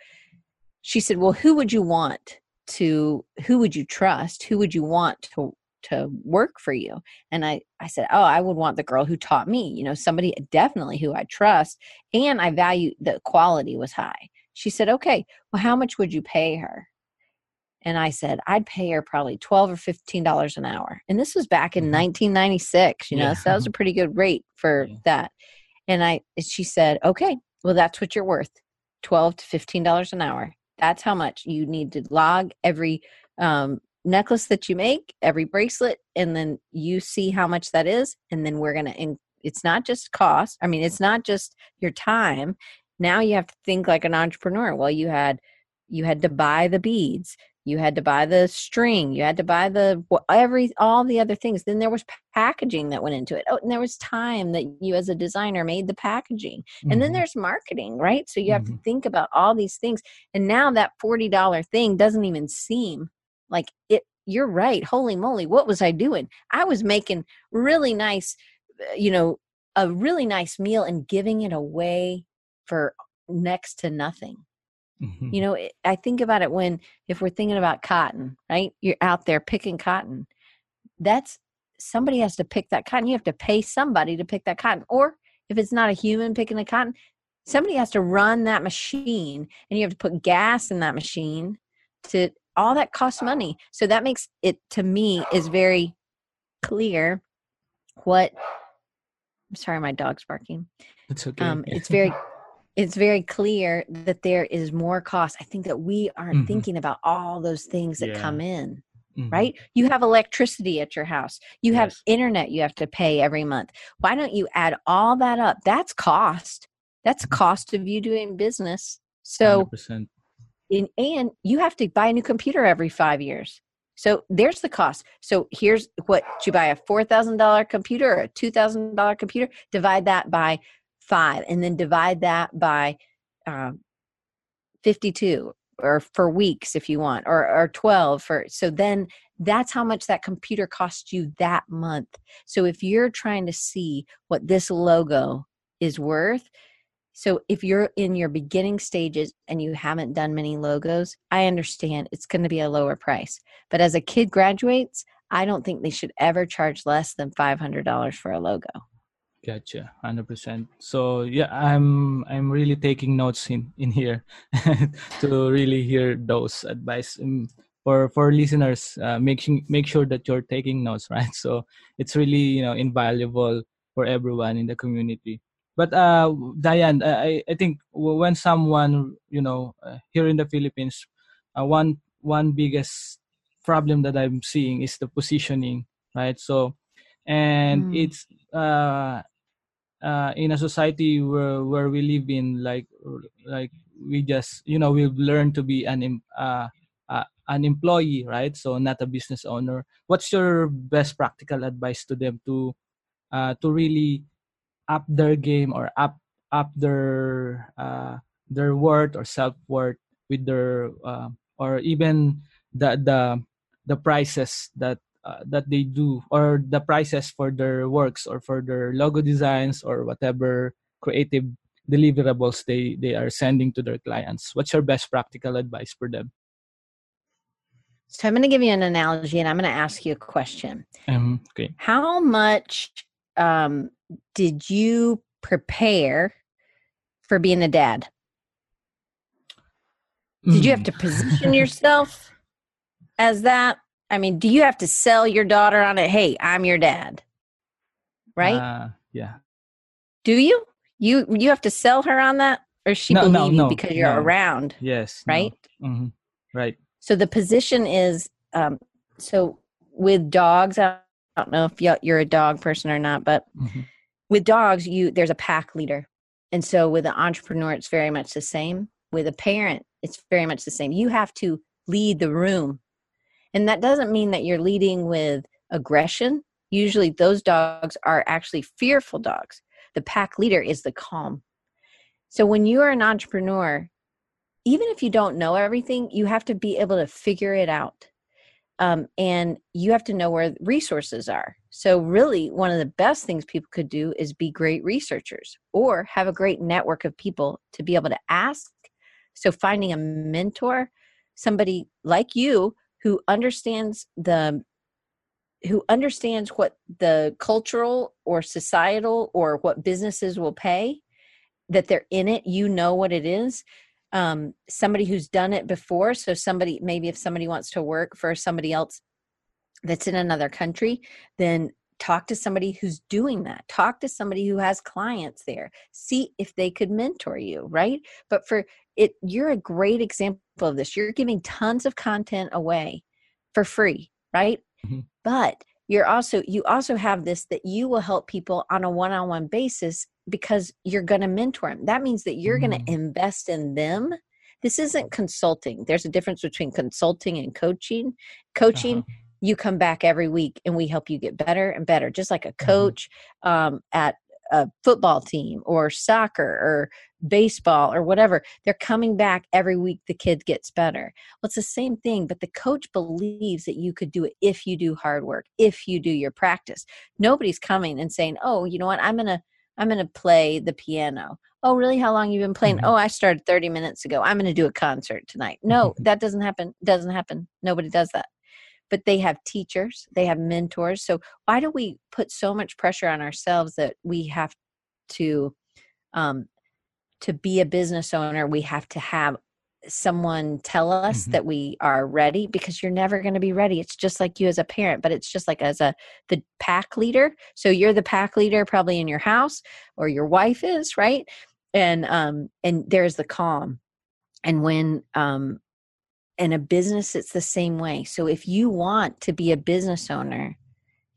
A: She said, "Well, who would you want to who would you trust? Who would you want to to work for you?" And I I said, "Oh, I would want the girl who taught me, you know, somebody definitely who I trust and I value the quality was high." She said, "Okay, well how much would you pay her?" And I said, I'd pay her probably 12 or 15 dollars an hour. And this was back in
B: Mhm.
A: 1996, you know,
B: Yeah.
A: so that was a pretty good rate for
B: Yeah.
A: that. And I she said, "Okay, well that's what you're worth. 12 to 15 dollars an hour. That's how much you need to log every um necklace that you make, every bracelet, and then you see how much that is and then we're going to it's not just cost. I mean, it's not just your time. Now you have to think like an entrepreneur. Well, you had you had to buy the beads you had to buy the string you had to buy the every all the other things then there was packaging that went into it oh and there was time that you as a designer made the packaging and then
B: Mhm.
A: there's marketing right so you have to
B: Mhm.
A: think about all these things and now that $40 thing doesn't even seem like it you're right holy moly what was i doing i was making really nice uh, you know a really nice meal and giving it away for next to nothing
B: Mhm.
A: you know, it, I think about it when, if we're thinking about cotton, right? You're out there picking cotton. That's somebody has to pick that cotton. You have to pay somebody to pick that cotton. Or if it's not a human picking the cotton, somebody has to run that machine and you have to put gas in that machine to all that costs money. So that makes it to me is very clear what I'm sorry, my dog's barking
B: it's okay.
A: um, it's very it's very clear that there is more cost i think that we aren't
B: Mhm.
A: thinking about all those things that
B: Yeah.
A: come in
B: Mhm.
A: right you have electricity at your house you have internet you have to pay every month why don't you add all that up that's cost that's
B: Mm-hmm.
A: cost of you doing business so
B: 100%.
A: in, and you have to buy a new computer every five years. So there's the cost. So here's what you buy a four thousand dollar computer or a two thousand dollar computer. Divide that by five, and then divide that by um, fifty two, or for weeks if you want, or or twelve for. So then that's how much that computer costs you that month. So if you're trying to see what this logo is worth, so if you're in your beginning stages and you haven't done many logos, I understand it's going to be a lower price. But as a kid graduates, I don't think they should ever charge less than $500 for a logo.
B: Gotcha, hundred percent. So yeah, I'm I'm really taking notes in in here to really hear those advice. Um, for for listeners, uh, make make sure that you're taking notes, right? So it's really you know invaluable for everyone in the community. But uh, Diane, I I think when someone you know uh, here in the Philippines, uh, one one biggest problem that I'm seeing is the positioning, right? So and
A: Mm.
B: it's uh uh, in a society where where we live in like like we just you know we've learned to be an uh, uh, an employee right? So not a business owner. What's your best practical advice to them to uh, to really up their game or up up their uh, their worth or self worth with their uh, or even the the the prices that uh, that they do or the prices for their works or for their logo designs or whatever creative deliverables they they are sending to their clients what's your best practical advice for them
A: So I'm going to give you an analogy and I'm going to ask you a question.
B: um okay
A: How much um, did you prepare for being a dad? Did you have
B: Mm.
A: to position yourself as that? I mean, do you have to sell your daughter on it? Hey, I'm your dad. Right?
B: uh, yeah
A: do you? You you have to sell her on that or she
B: No,
A: believe
B: no,
A: you because you're
B: no.
A: around,
B: yes no.
A: right?
B: Mhm. right
A: So the position is um so with dogs, I don't know if you- you're a dog person or not, but
B: Mhm.
A: with dogs, you there's a pack leader. and so with an entrepreneur, it's very much the same. With a parent, it's very much the same. You have to lead the room. And that doesn't mean that you're leading with aggression. Usually, those dogs are actually fearful dogs. The pack leader is the calm. So, when you are an entrepreneur, even if you don't know everything, you have to be able to figure it out. Um, and you have to know where resources are. So, really, one of the best things people could do is be great researchers or have a great network of people to be able to ask. So, finding a mentor, somebody like you who understands the who understands what the cultural or societal or what businesses will pay that they're in it you know what it is um, somebody who's done it before so somebody maybe if somebody wants to work for somebody else that's in another country then talk to somebody who's doing that. Talk to somebody who has clients there. See if they could mentor you right? But for it you're a great example of this. You're giving tons of content away for free right? Mm-hmm. but you're also you also have this that you will help people on a one-on-one basis because you're going to mentor them that means that you're mm. going to invest in them. This isn't consulting. There's a difference between consulting and coaching. Coaching uh-huh. You come back every week and we help you get better and better just like a mm-hmm. coach mm. um, at a football team or soccer or baseball or whatever they're coming back every week the kid gets better. Well it's the same thing but the coach believes that you could do it if you do hard work if you do your practice. Nobody's coming and saying oh you know what? I'm gonna i'm gonna play the piano. Oh really? How long you been playing? Mm-hmm. oh i started 30 minutes ago. I'm gonna do a concert tonight. No that doesn't happen doesn't happen. Nobody does that but they have teachers, they have mentors. So why do we put so much pressure on ourselves that we have to um to be a business owner, we have to have someone tell us mm-hmm. that we are ready because you're never going to be ready it's just like you as a parent but it's just like as a the pack leader so you're the pack leader probably in your house or your wife is right and um and there's the calm and when um in a business it's the same way. So if you want to be a business owner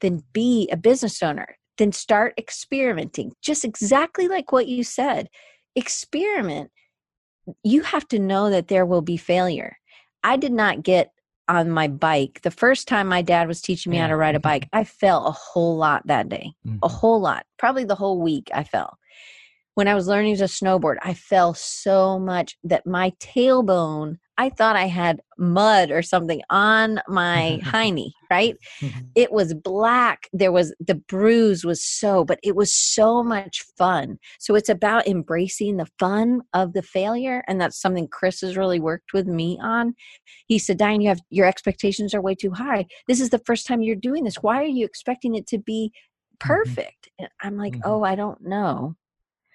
A: then be a business owner. Then start experimenting just exactly like what you said. Experiment. You have to know that there will be failure. I did not get on my bike. The first time my dad was teaching me how to ride a bike i fell a whole lot that day. Mm-hmm. a whole lot. Probably the whole week i fell. When i was learning to snowboard i fell so much that my tailbone I thought I had mud or something on my hiney, right? Mm-hmm. It was black. There was the bruise was so, but it was so much fun. So it's about embracing the fun of the failure. And that's something Chris has really worked with me on. He said, Diane, you have your expectations are way too high. This is the first time you're doing this. Why are you expecting it to be mm-hmm. perfect? And I'm like, mm-hmm. oh, I don't know.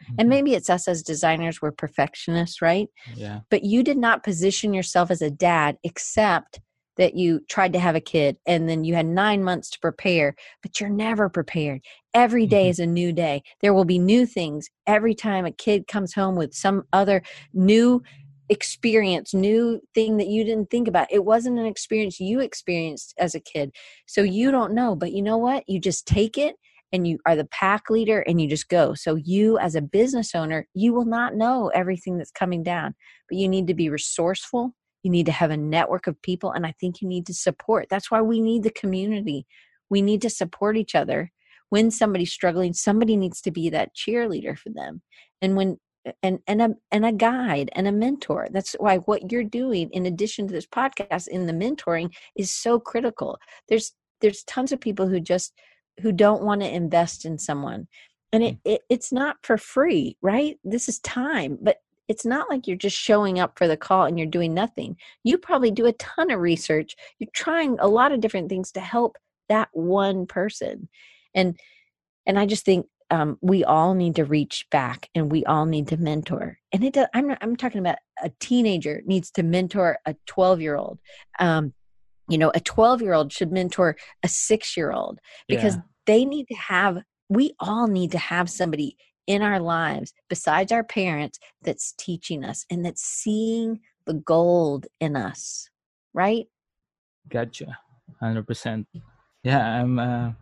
A: And mm-hmm. maybe it's us as designers, we're perfectionists, right?
B: Yeah.
A: But you did not position yourself as a dad except that you tried to have a kid and then you had nine months to prepare, but you're never prepared. Every day mm-hmm. is a new day. There will be new things every time a kid comes home with some other new experience, new thing that you didn't think about. It wasn't an experience you experienced as a kid. So you don't know, but you know what? You just take it and you are the pack leader and you just go. So you as a business owner, you will not know everything that's coming down, but you need to be resourceful. You need to have a network of people and I think you need to support. That's why we need the community. We need to support each other. When somebody's struggling, somebody needs to be that cheerleader for them. And when and and a and a guide and a mentor. That's why what you're doing in addition to this podcast in the mentoring is so critical. There's there's tons of people who just who don't want to invest in someone and it, mm. it, it's not for free right? This is time but it's not like you're just showing up for the call and you're doing nothing. You probably do a ton of research. You're trying a lot of different things to help that one person and and i just think um, we all need to reach back and we all need to mentor and it does, I'm, I'm talking about a teenager needs to mentor a 12 year old um, you know a 12 year old should mentor a 6 year old because yeah. they need to have we all need to have somebody in our lives besides our parents that's teaching us and that's seeing the gold in us right
B: gotcha 100% yeah i'm uh,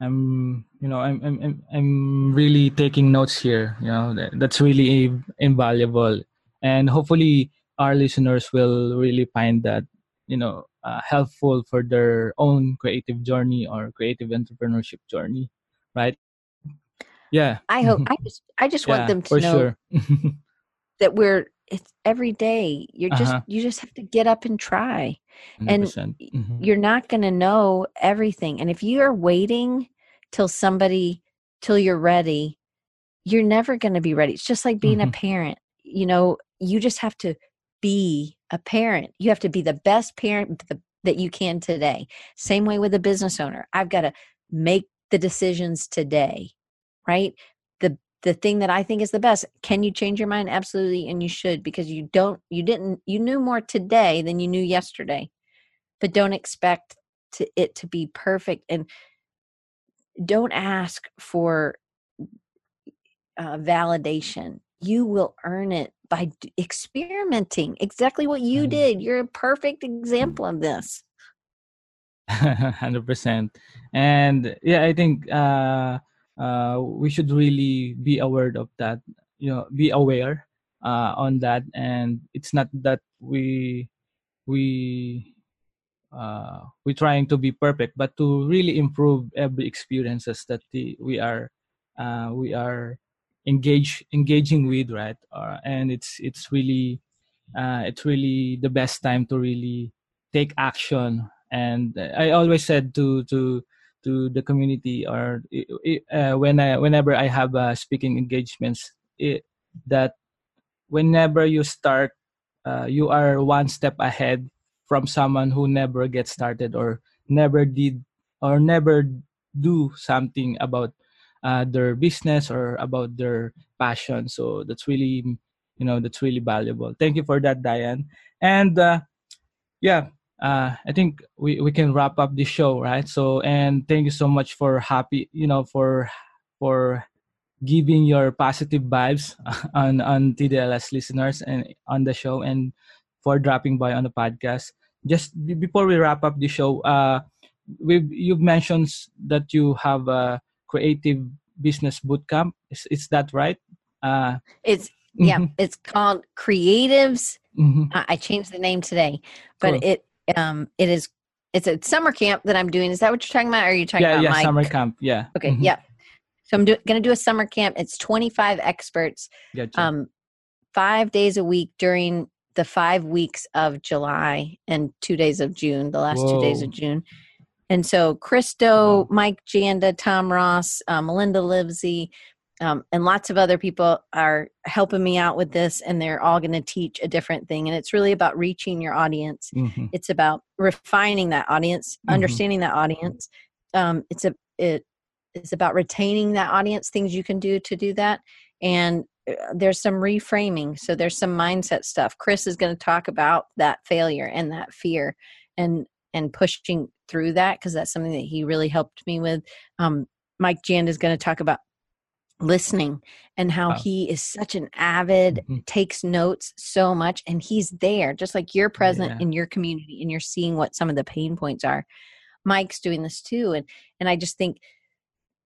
B: I'm you know I'm I'm I'm really taking notes here. You know that, that's really invaluable, and hopefully our listeners will really find that you know uh, helpful for their own creative journey or creative entrepreneurship journey, right? Yeah.
A: I hope I just I just want them to know
B: sure.
A: that we're it's every day. You're just
B: Uh-huh.
A: you just have to get up and try. And
B: 100%.
A: y-
B: Mhm.
A: You're not going to know everything. And if you are waiting till somebody till you're ready, you're never going to be ready. It's just like being a
B: Mhm.
A: parent. You know, you just have to be a parent. You have to be the best parent that you can today. Same way with a business owner. I've got to make the decisions today, right? The the thing that I think is the best. Can you change your mind? Absolutely, and you should because you don't you didn't you knew more today than you knew yesterday. But don't expect to it to be perfect and don't ask for uh, validation. You will earn it by experimenting. Exactly what you
B: Mhm.
A: did. You're a perfect example of this.
B: hundred percent. And yeah, I think uh, uh, we should really be aware of that. You know, be aware uh, on that. And it's not that we we uh, we're trying to be perfect, but to really improve every experiences that the, we are uh, we are engage engaging with, right? Uh, and it's it's really uh, it's really the best time to really take action. And I always said to to to the community or uh, when I whenever I have uh, speaking engagements, it, that whenever you start, uh, you are one step ahead from someone who never gets started or never did or never do something about uh, their business or about their passion. So that's really you know that's really valuable. Thank you for that, Diane. And uh, yeah, uh, I think we, we can wrap up the show, right? So and thank you so much for happy you know for for giving your positive vibes on on TDLS listeners and on the show and for dropping by on the podcast. Just before we wrap up the show, uh, we you've mentioned that you have a creative business bootcamp. Is is that right? Uh,
A: It's yeah,
B: mhm,
A: it's called Creatives.
B: mhm.
A: I I changed the name today, but
B: Cool.
A: it um it is it's a summer camp that I'm doing. Is that what you're talking about? Or are you talking
B: Yeah,
A: about
B: yeah,
A: my
B: summer camp. Yeah.
A: Okay,
B: mhm,
A: yeah. So I'm do, going to do a summer camp. It's 25 experts,
B: Gotcha.
A: um, five days a week during the five weeks of July and two days of June, the last two days of June. And so Chris Do, Mike Janda, Tom Ross, uh, Melinda Livsey, um, and lots of other people are helping me out with this, and they're all going to teach a different thing. And it's really about reaching your audience
B: Mhm,
A: it's about refining that audience
B: Mhm.
A: understanding that audience um, it's a it is about retaining that audience things you can do to do that and uh, there's some reframing so there's some mindset stuff chris is going to talk about that failure and that fear and and pushing through that because that's something that he really helped me with um, mike janda is going to talk about listening and how
B: Wow.
A: he is such an avid
B: Mhm.
A: takes notes so much and he's there just like you're present
B: Yeah.
A: in your community and you're seeing what some of the pain points are mike's doing this too and and i just think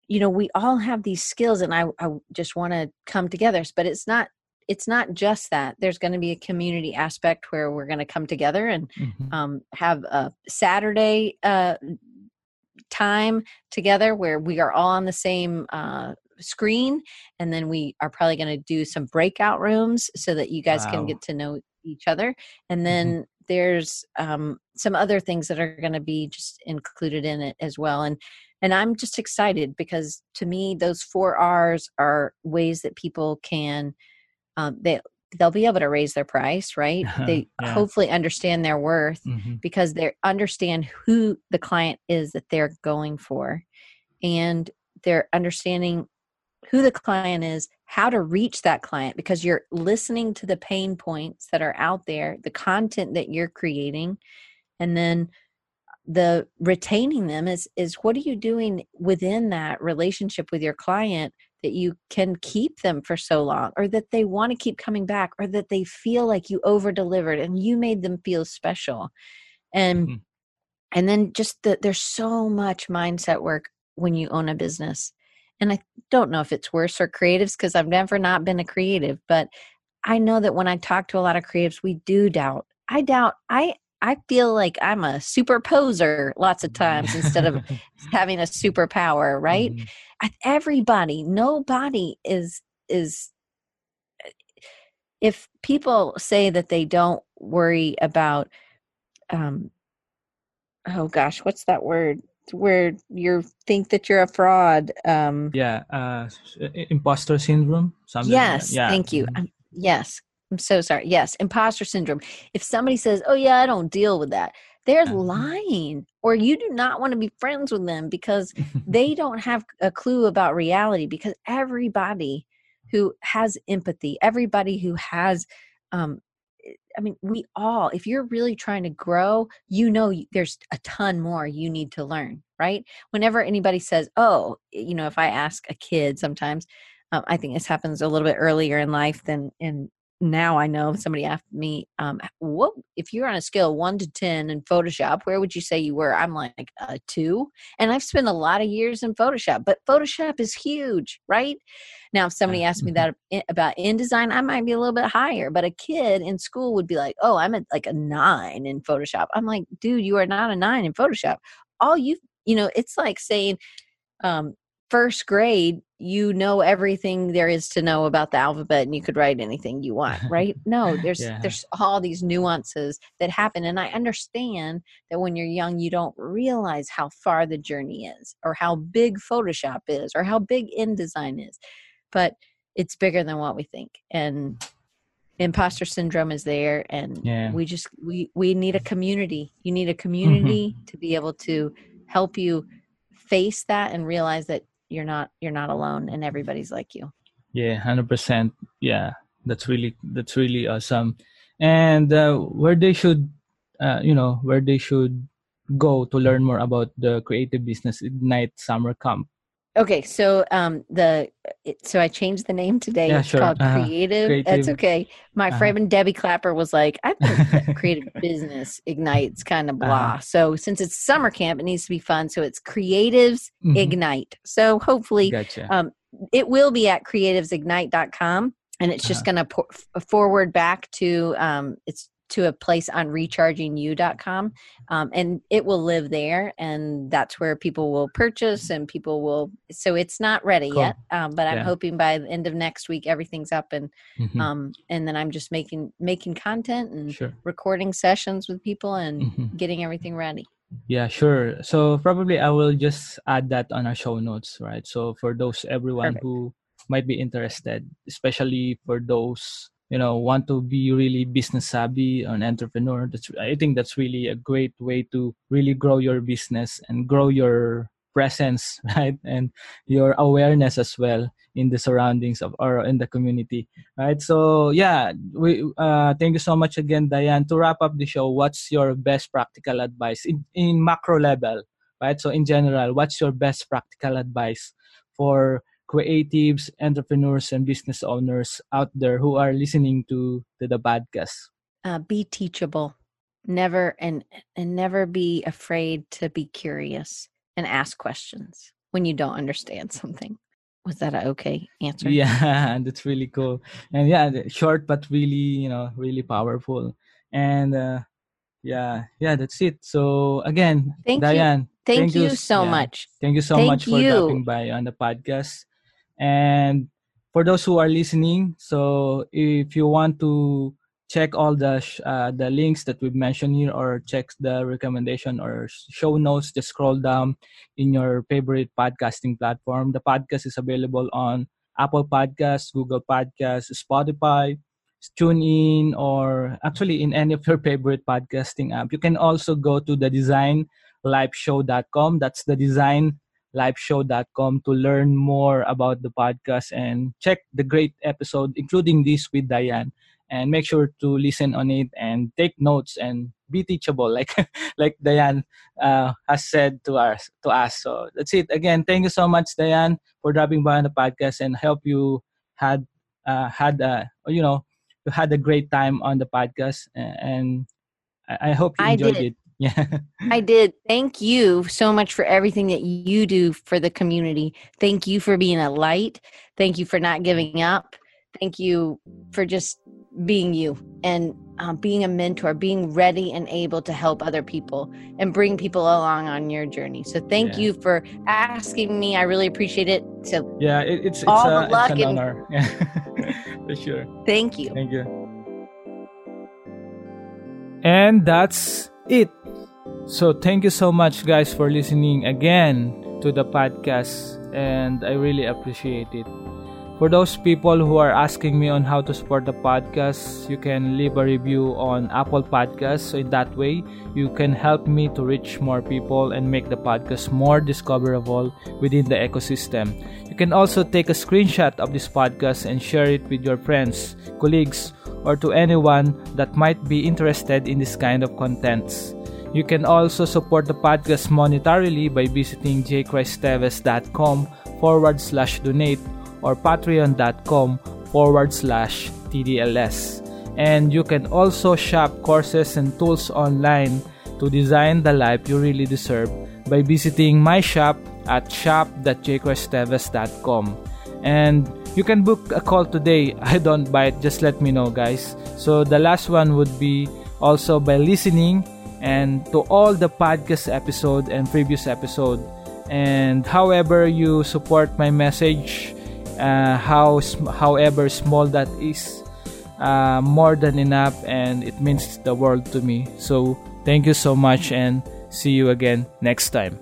A: you know we all have these skills and i, I just want to come together but it's not it's not just that there's going to be a community aspect where we're going to come together and
B: mhm.
A: um, have a saturday uh, time together where we are all on the same uh, screen and then we are probably going to do some breakout rooms so that you guys can get to know each other. And then there's um, some other things that are going to be just included in it as well. And and i'm just excited because to me those four r's are ways that people can um, they they'll be able to raise their price right they
B: Yeah.
A: hopefully understand their worth
B: Mhm.
A: because they understand who the client is that they're going for and they're understanding who the client is how to reach that client because you're listening to the pain points that are out there the content that you're creating and then the retaining them is is what are you doing within that relationship with your client that you can keep them for so long or that they want to keep coming back or that they feel like you over delivered and you made them feel special and
B: Mhm.
A: and then just that there's so much mindset work when you own a business. And I don't know if it's worse for creatives because I've never not been a creative, but I know that when I talk to a lot of creatives, we do doubt. I doubt I I feel like I'm a superposer lots of times instead of having a superpower, right? Mm-hmm. Everybody, nobody is is if people say that they don't worry about um oh gosh, what's that word? Where you think that you're a fraud. Um
B: Yeah, uh imposter syndrome.
A: Something yes, like yeah. thank you. Mm-hmm. Yes, I'm so sorry. Yes, imposter syndrome. If somebody says, "Oh yeah, I don't deal with that," they're uh-huh. lying, or you do not want to be friends with them because they don't have a clue about reality. Because everybody who has empathy, everybody who has, um, eh, I mean, we all, if you're really trying to grow, you know, there's a ton more you need to learn, right? Whenever anybody says, "Oh," you know, if I ask a kid, sometimes. Um, I think this happens a little bit earlier in life than in now I know somebody asked me, um, what if you're on a scale one to ten in Photoshop, where would you say you were? I'm like a two. And I've spent a lot of years in Photoshop, but Photoshop is huge, right? Now, if somebody asked me that about InDesign, I might be a little bit higher, but a kid in school would be like, oh, I'm at like a nine in Photoshop. I'm like, dude, you are not a nine in Photoshop. All you, you know, it's like saying, um, first grade you know everything there is to know about the alphabet and you could write anything you want right no there's yeah. there's all these nuances that happen and i understand that when you're young you don't realize how far the journey is or how big photoshop is or how big indesign is but it's bigger than what we think and imposter syndrome is there and yeah. we just we we need a community you need a community mm-hmm. to be able to help you face that and realize that you're not you're not alone and everybody's like you.
B: Yeah 100% yeah that's really that's really awesome. And uh, where they should uh, you know where they should go to learn more about the creative business ignite summer camp
A: Okay, so um the so I changed the name today. Yeah, it's sure. called uh-huh. Creative. Creative. That's okay. My uh-huh. friend Debbie Clapper was like, I think creative business ignites kind of blah. Uh-huh. So since it's summer camp, it needs to be fun. So it's Creatives mm-hmm. Ignite. So hopefully gotcha. um it will be at creativesignite.com and it's just uh-huh. going to forward back to um it's to a place on rechargingyou.com um, and it will live there and that's where people will purchase and people will so it's not ready cool. yet um, but i'm yeah. hoping by the end of next week everything's up and mm-hmm. um, and then i'm just making making content and sure. recording sessions with people and mm-hmm. getting everything ready
B: yeah sure so probably i will just add that on our show notes right so for those everyone Perfect. who might be interested especially for those you know want to be really business savvy an entrepreneur that's i think that's really a great way to really grow your business and grow your presence right? And your awareness as well in the surroundings of or in the community right? So yeah we uh, thank you so much again diane. To wrap up the show what's your best practical advice in, in macro level right? So in general what's your best practical advice for creatives, entrepreneurs, and business owners out there who are listening to, to the podcast?
A: Uh, be teachable. Never and and never be afraid to be curious and ask questions when you don't understand something. Was that an okay answer?
B: Yeah, that's really cool. And yeah, short but really, you know, really powerful. And uh, yeah, yeah, that's it. So again,
A: thank
B: Diane,
A: you. Thank, thank you, you so yeah, much.
B: Thank you so thank much for you. dropping by on the podcast. And for those who are listening, so if you want to check all the sh- uh, the links that we've mentioned here or check the recommendation or show notes just scroll down in your favorite podcasting platform. The podcast is available on apple podcasts google podcasts spotify TuneIn, or actually in any of your favorite podcasting app. You can also go to the designlifeshow.com that's the design lifeshow.com to learn more about the podcast and check the great episode, including this with Diane. And make sure to listen on it and take notes and be teachable, like like Diane uh, has said to us. To us. So that's it. Again, thank you so much, Diane, for dropping by on the podcast and help you had uh, had uh, you know you had a great time on the podcast and I, I hope you enjoyed it Yeah.
A: I did. Thank you so much for everything that you do for the community. Thank you for being a light. Thank you for not giving up. Thank you for just being you and um, being a mentor, being ready and able to help other people and bring people along on your journey. So thank
B: Yeah.
A: you for asking me. I really appreciate it. So
B: Yeah, it, it's it's,
A: All
B: a,
A: the luck
B: it's an
A: and-
B: honor. Yeah. For sure.
A: thank you.
B: Thank you. And that's it. So thank you so much guys for listening again to the podcast and I really appreciate it. For those people who are asking me on how to support the podcast, you can leave a review on Apple Podcasts. So in that way, you can help me to reach more people and make the podcast more discoverable within the ecosystem. You can also take a screenshot of this podcast and share it with your friends, colleagues, or to anyone that might be interested in this kind of contents. You can also support the podcast monetarily by visiting jchristeves.com forward slash donate or patreon.com forward slash TDLS. And you can also shop courses and tools online to design the life you really deserve by visiting my shop at shop.jchristeves.com. And you can book a call today. I don't bite, just let me know, guys. So the last one would be also by listening and to all the podcast episode and previous episode. And however you support my message, uh, how however small that is, uh, more than enough, and it means the world to me. So thank you so much, and see you again next time.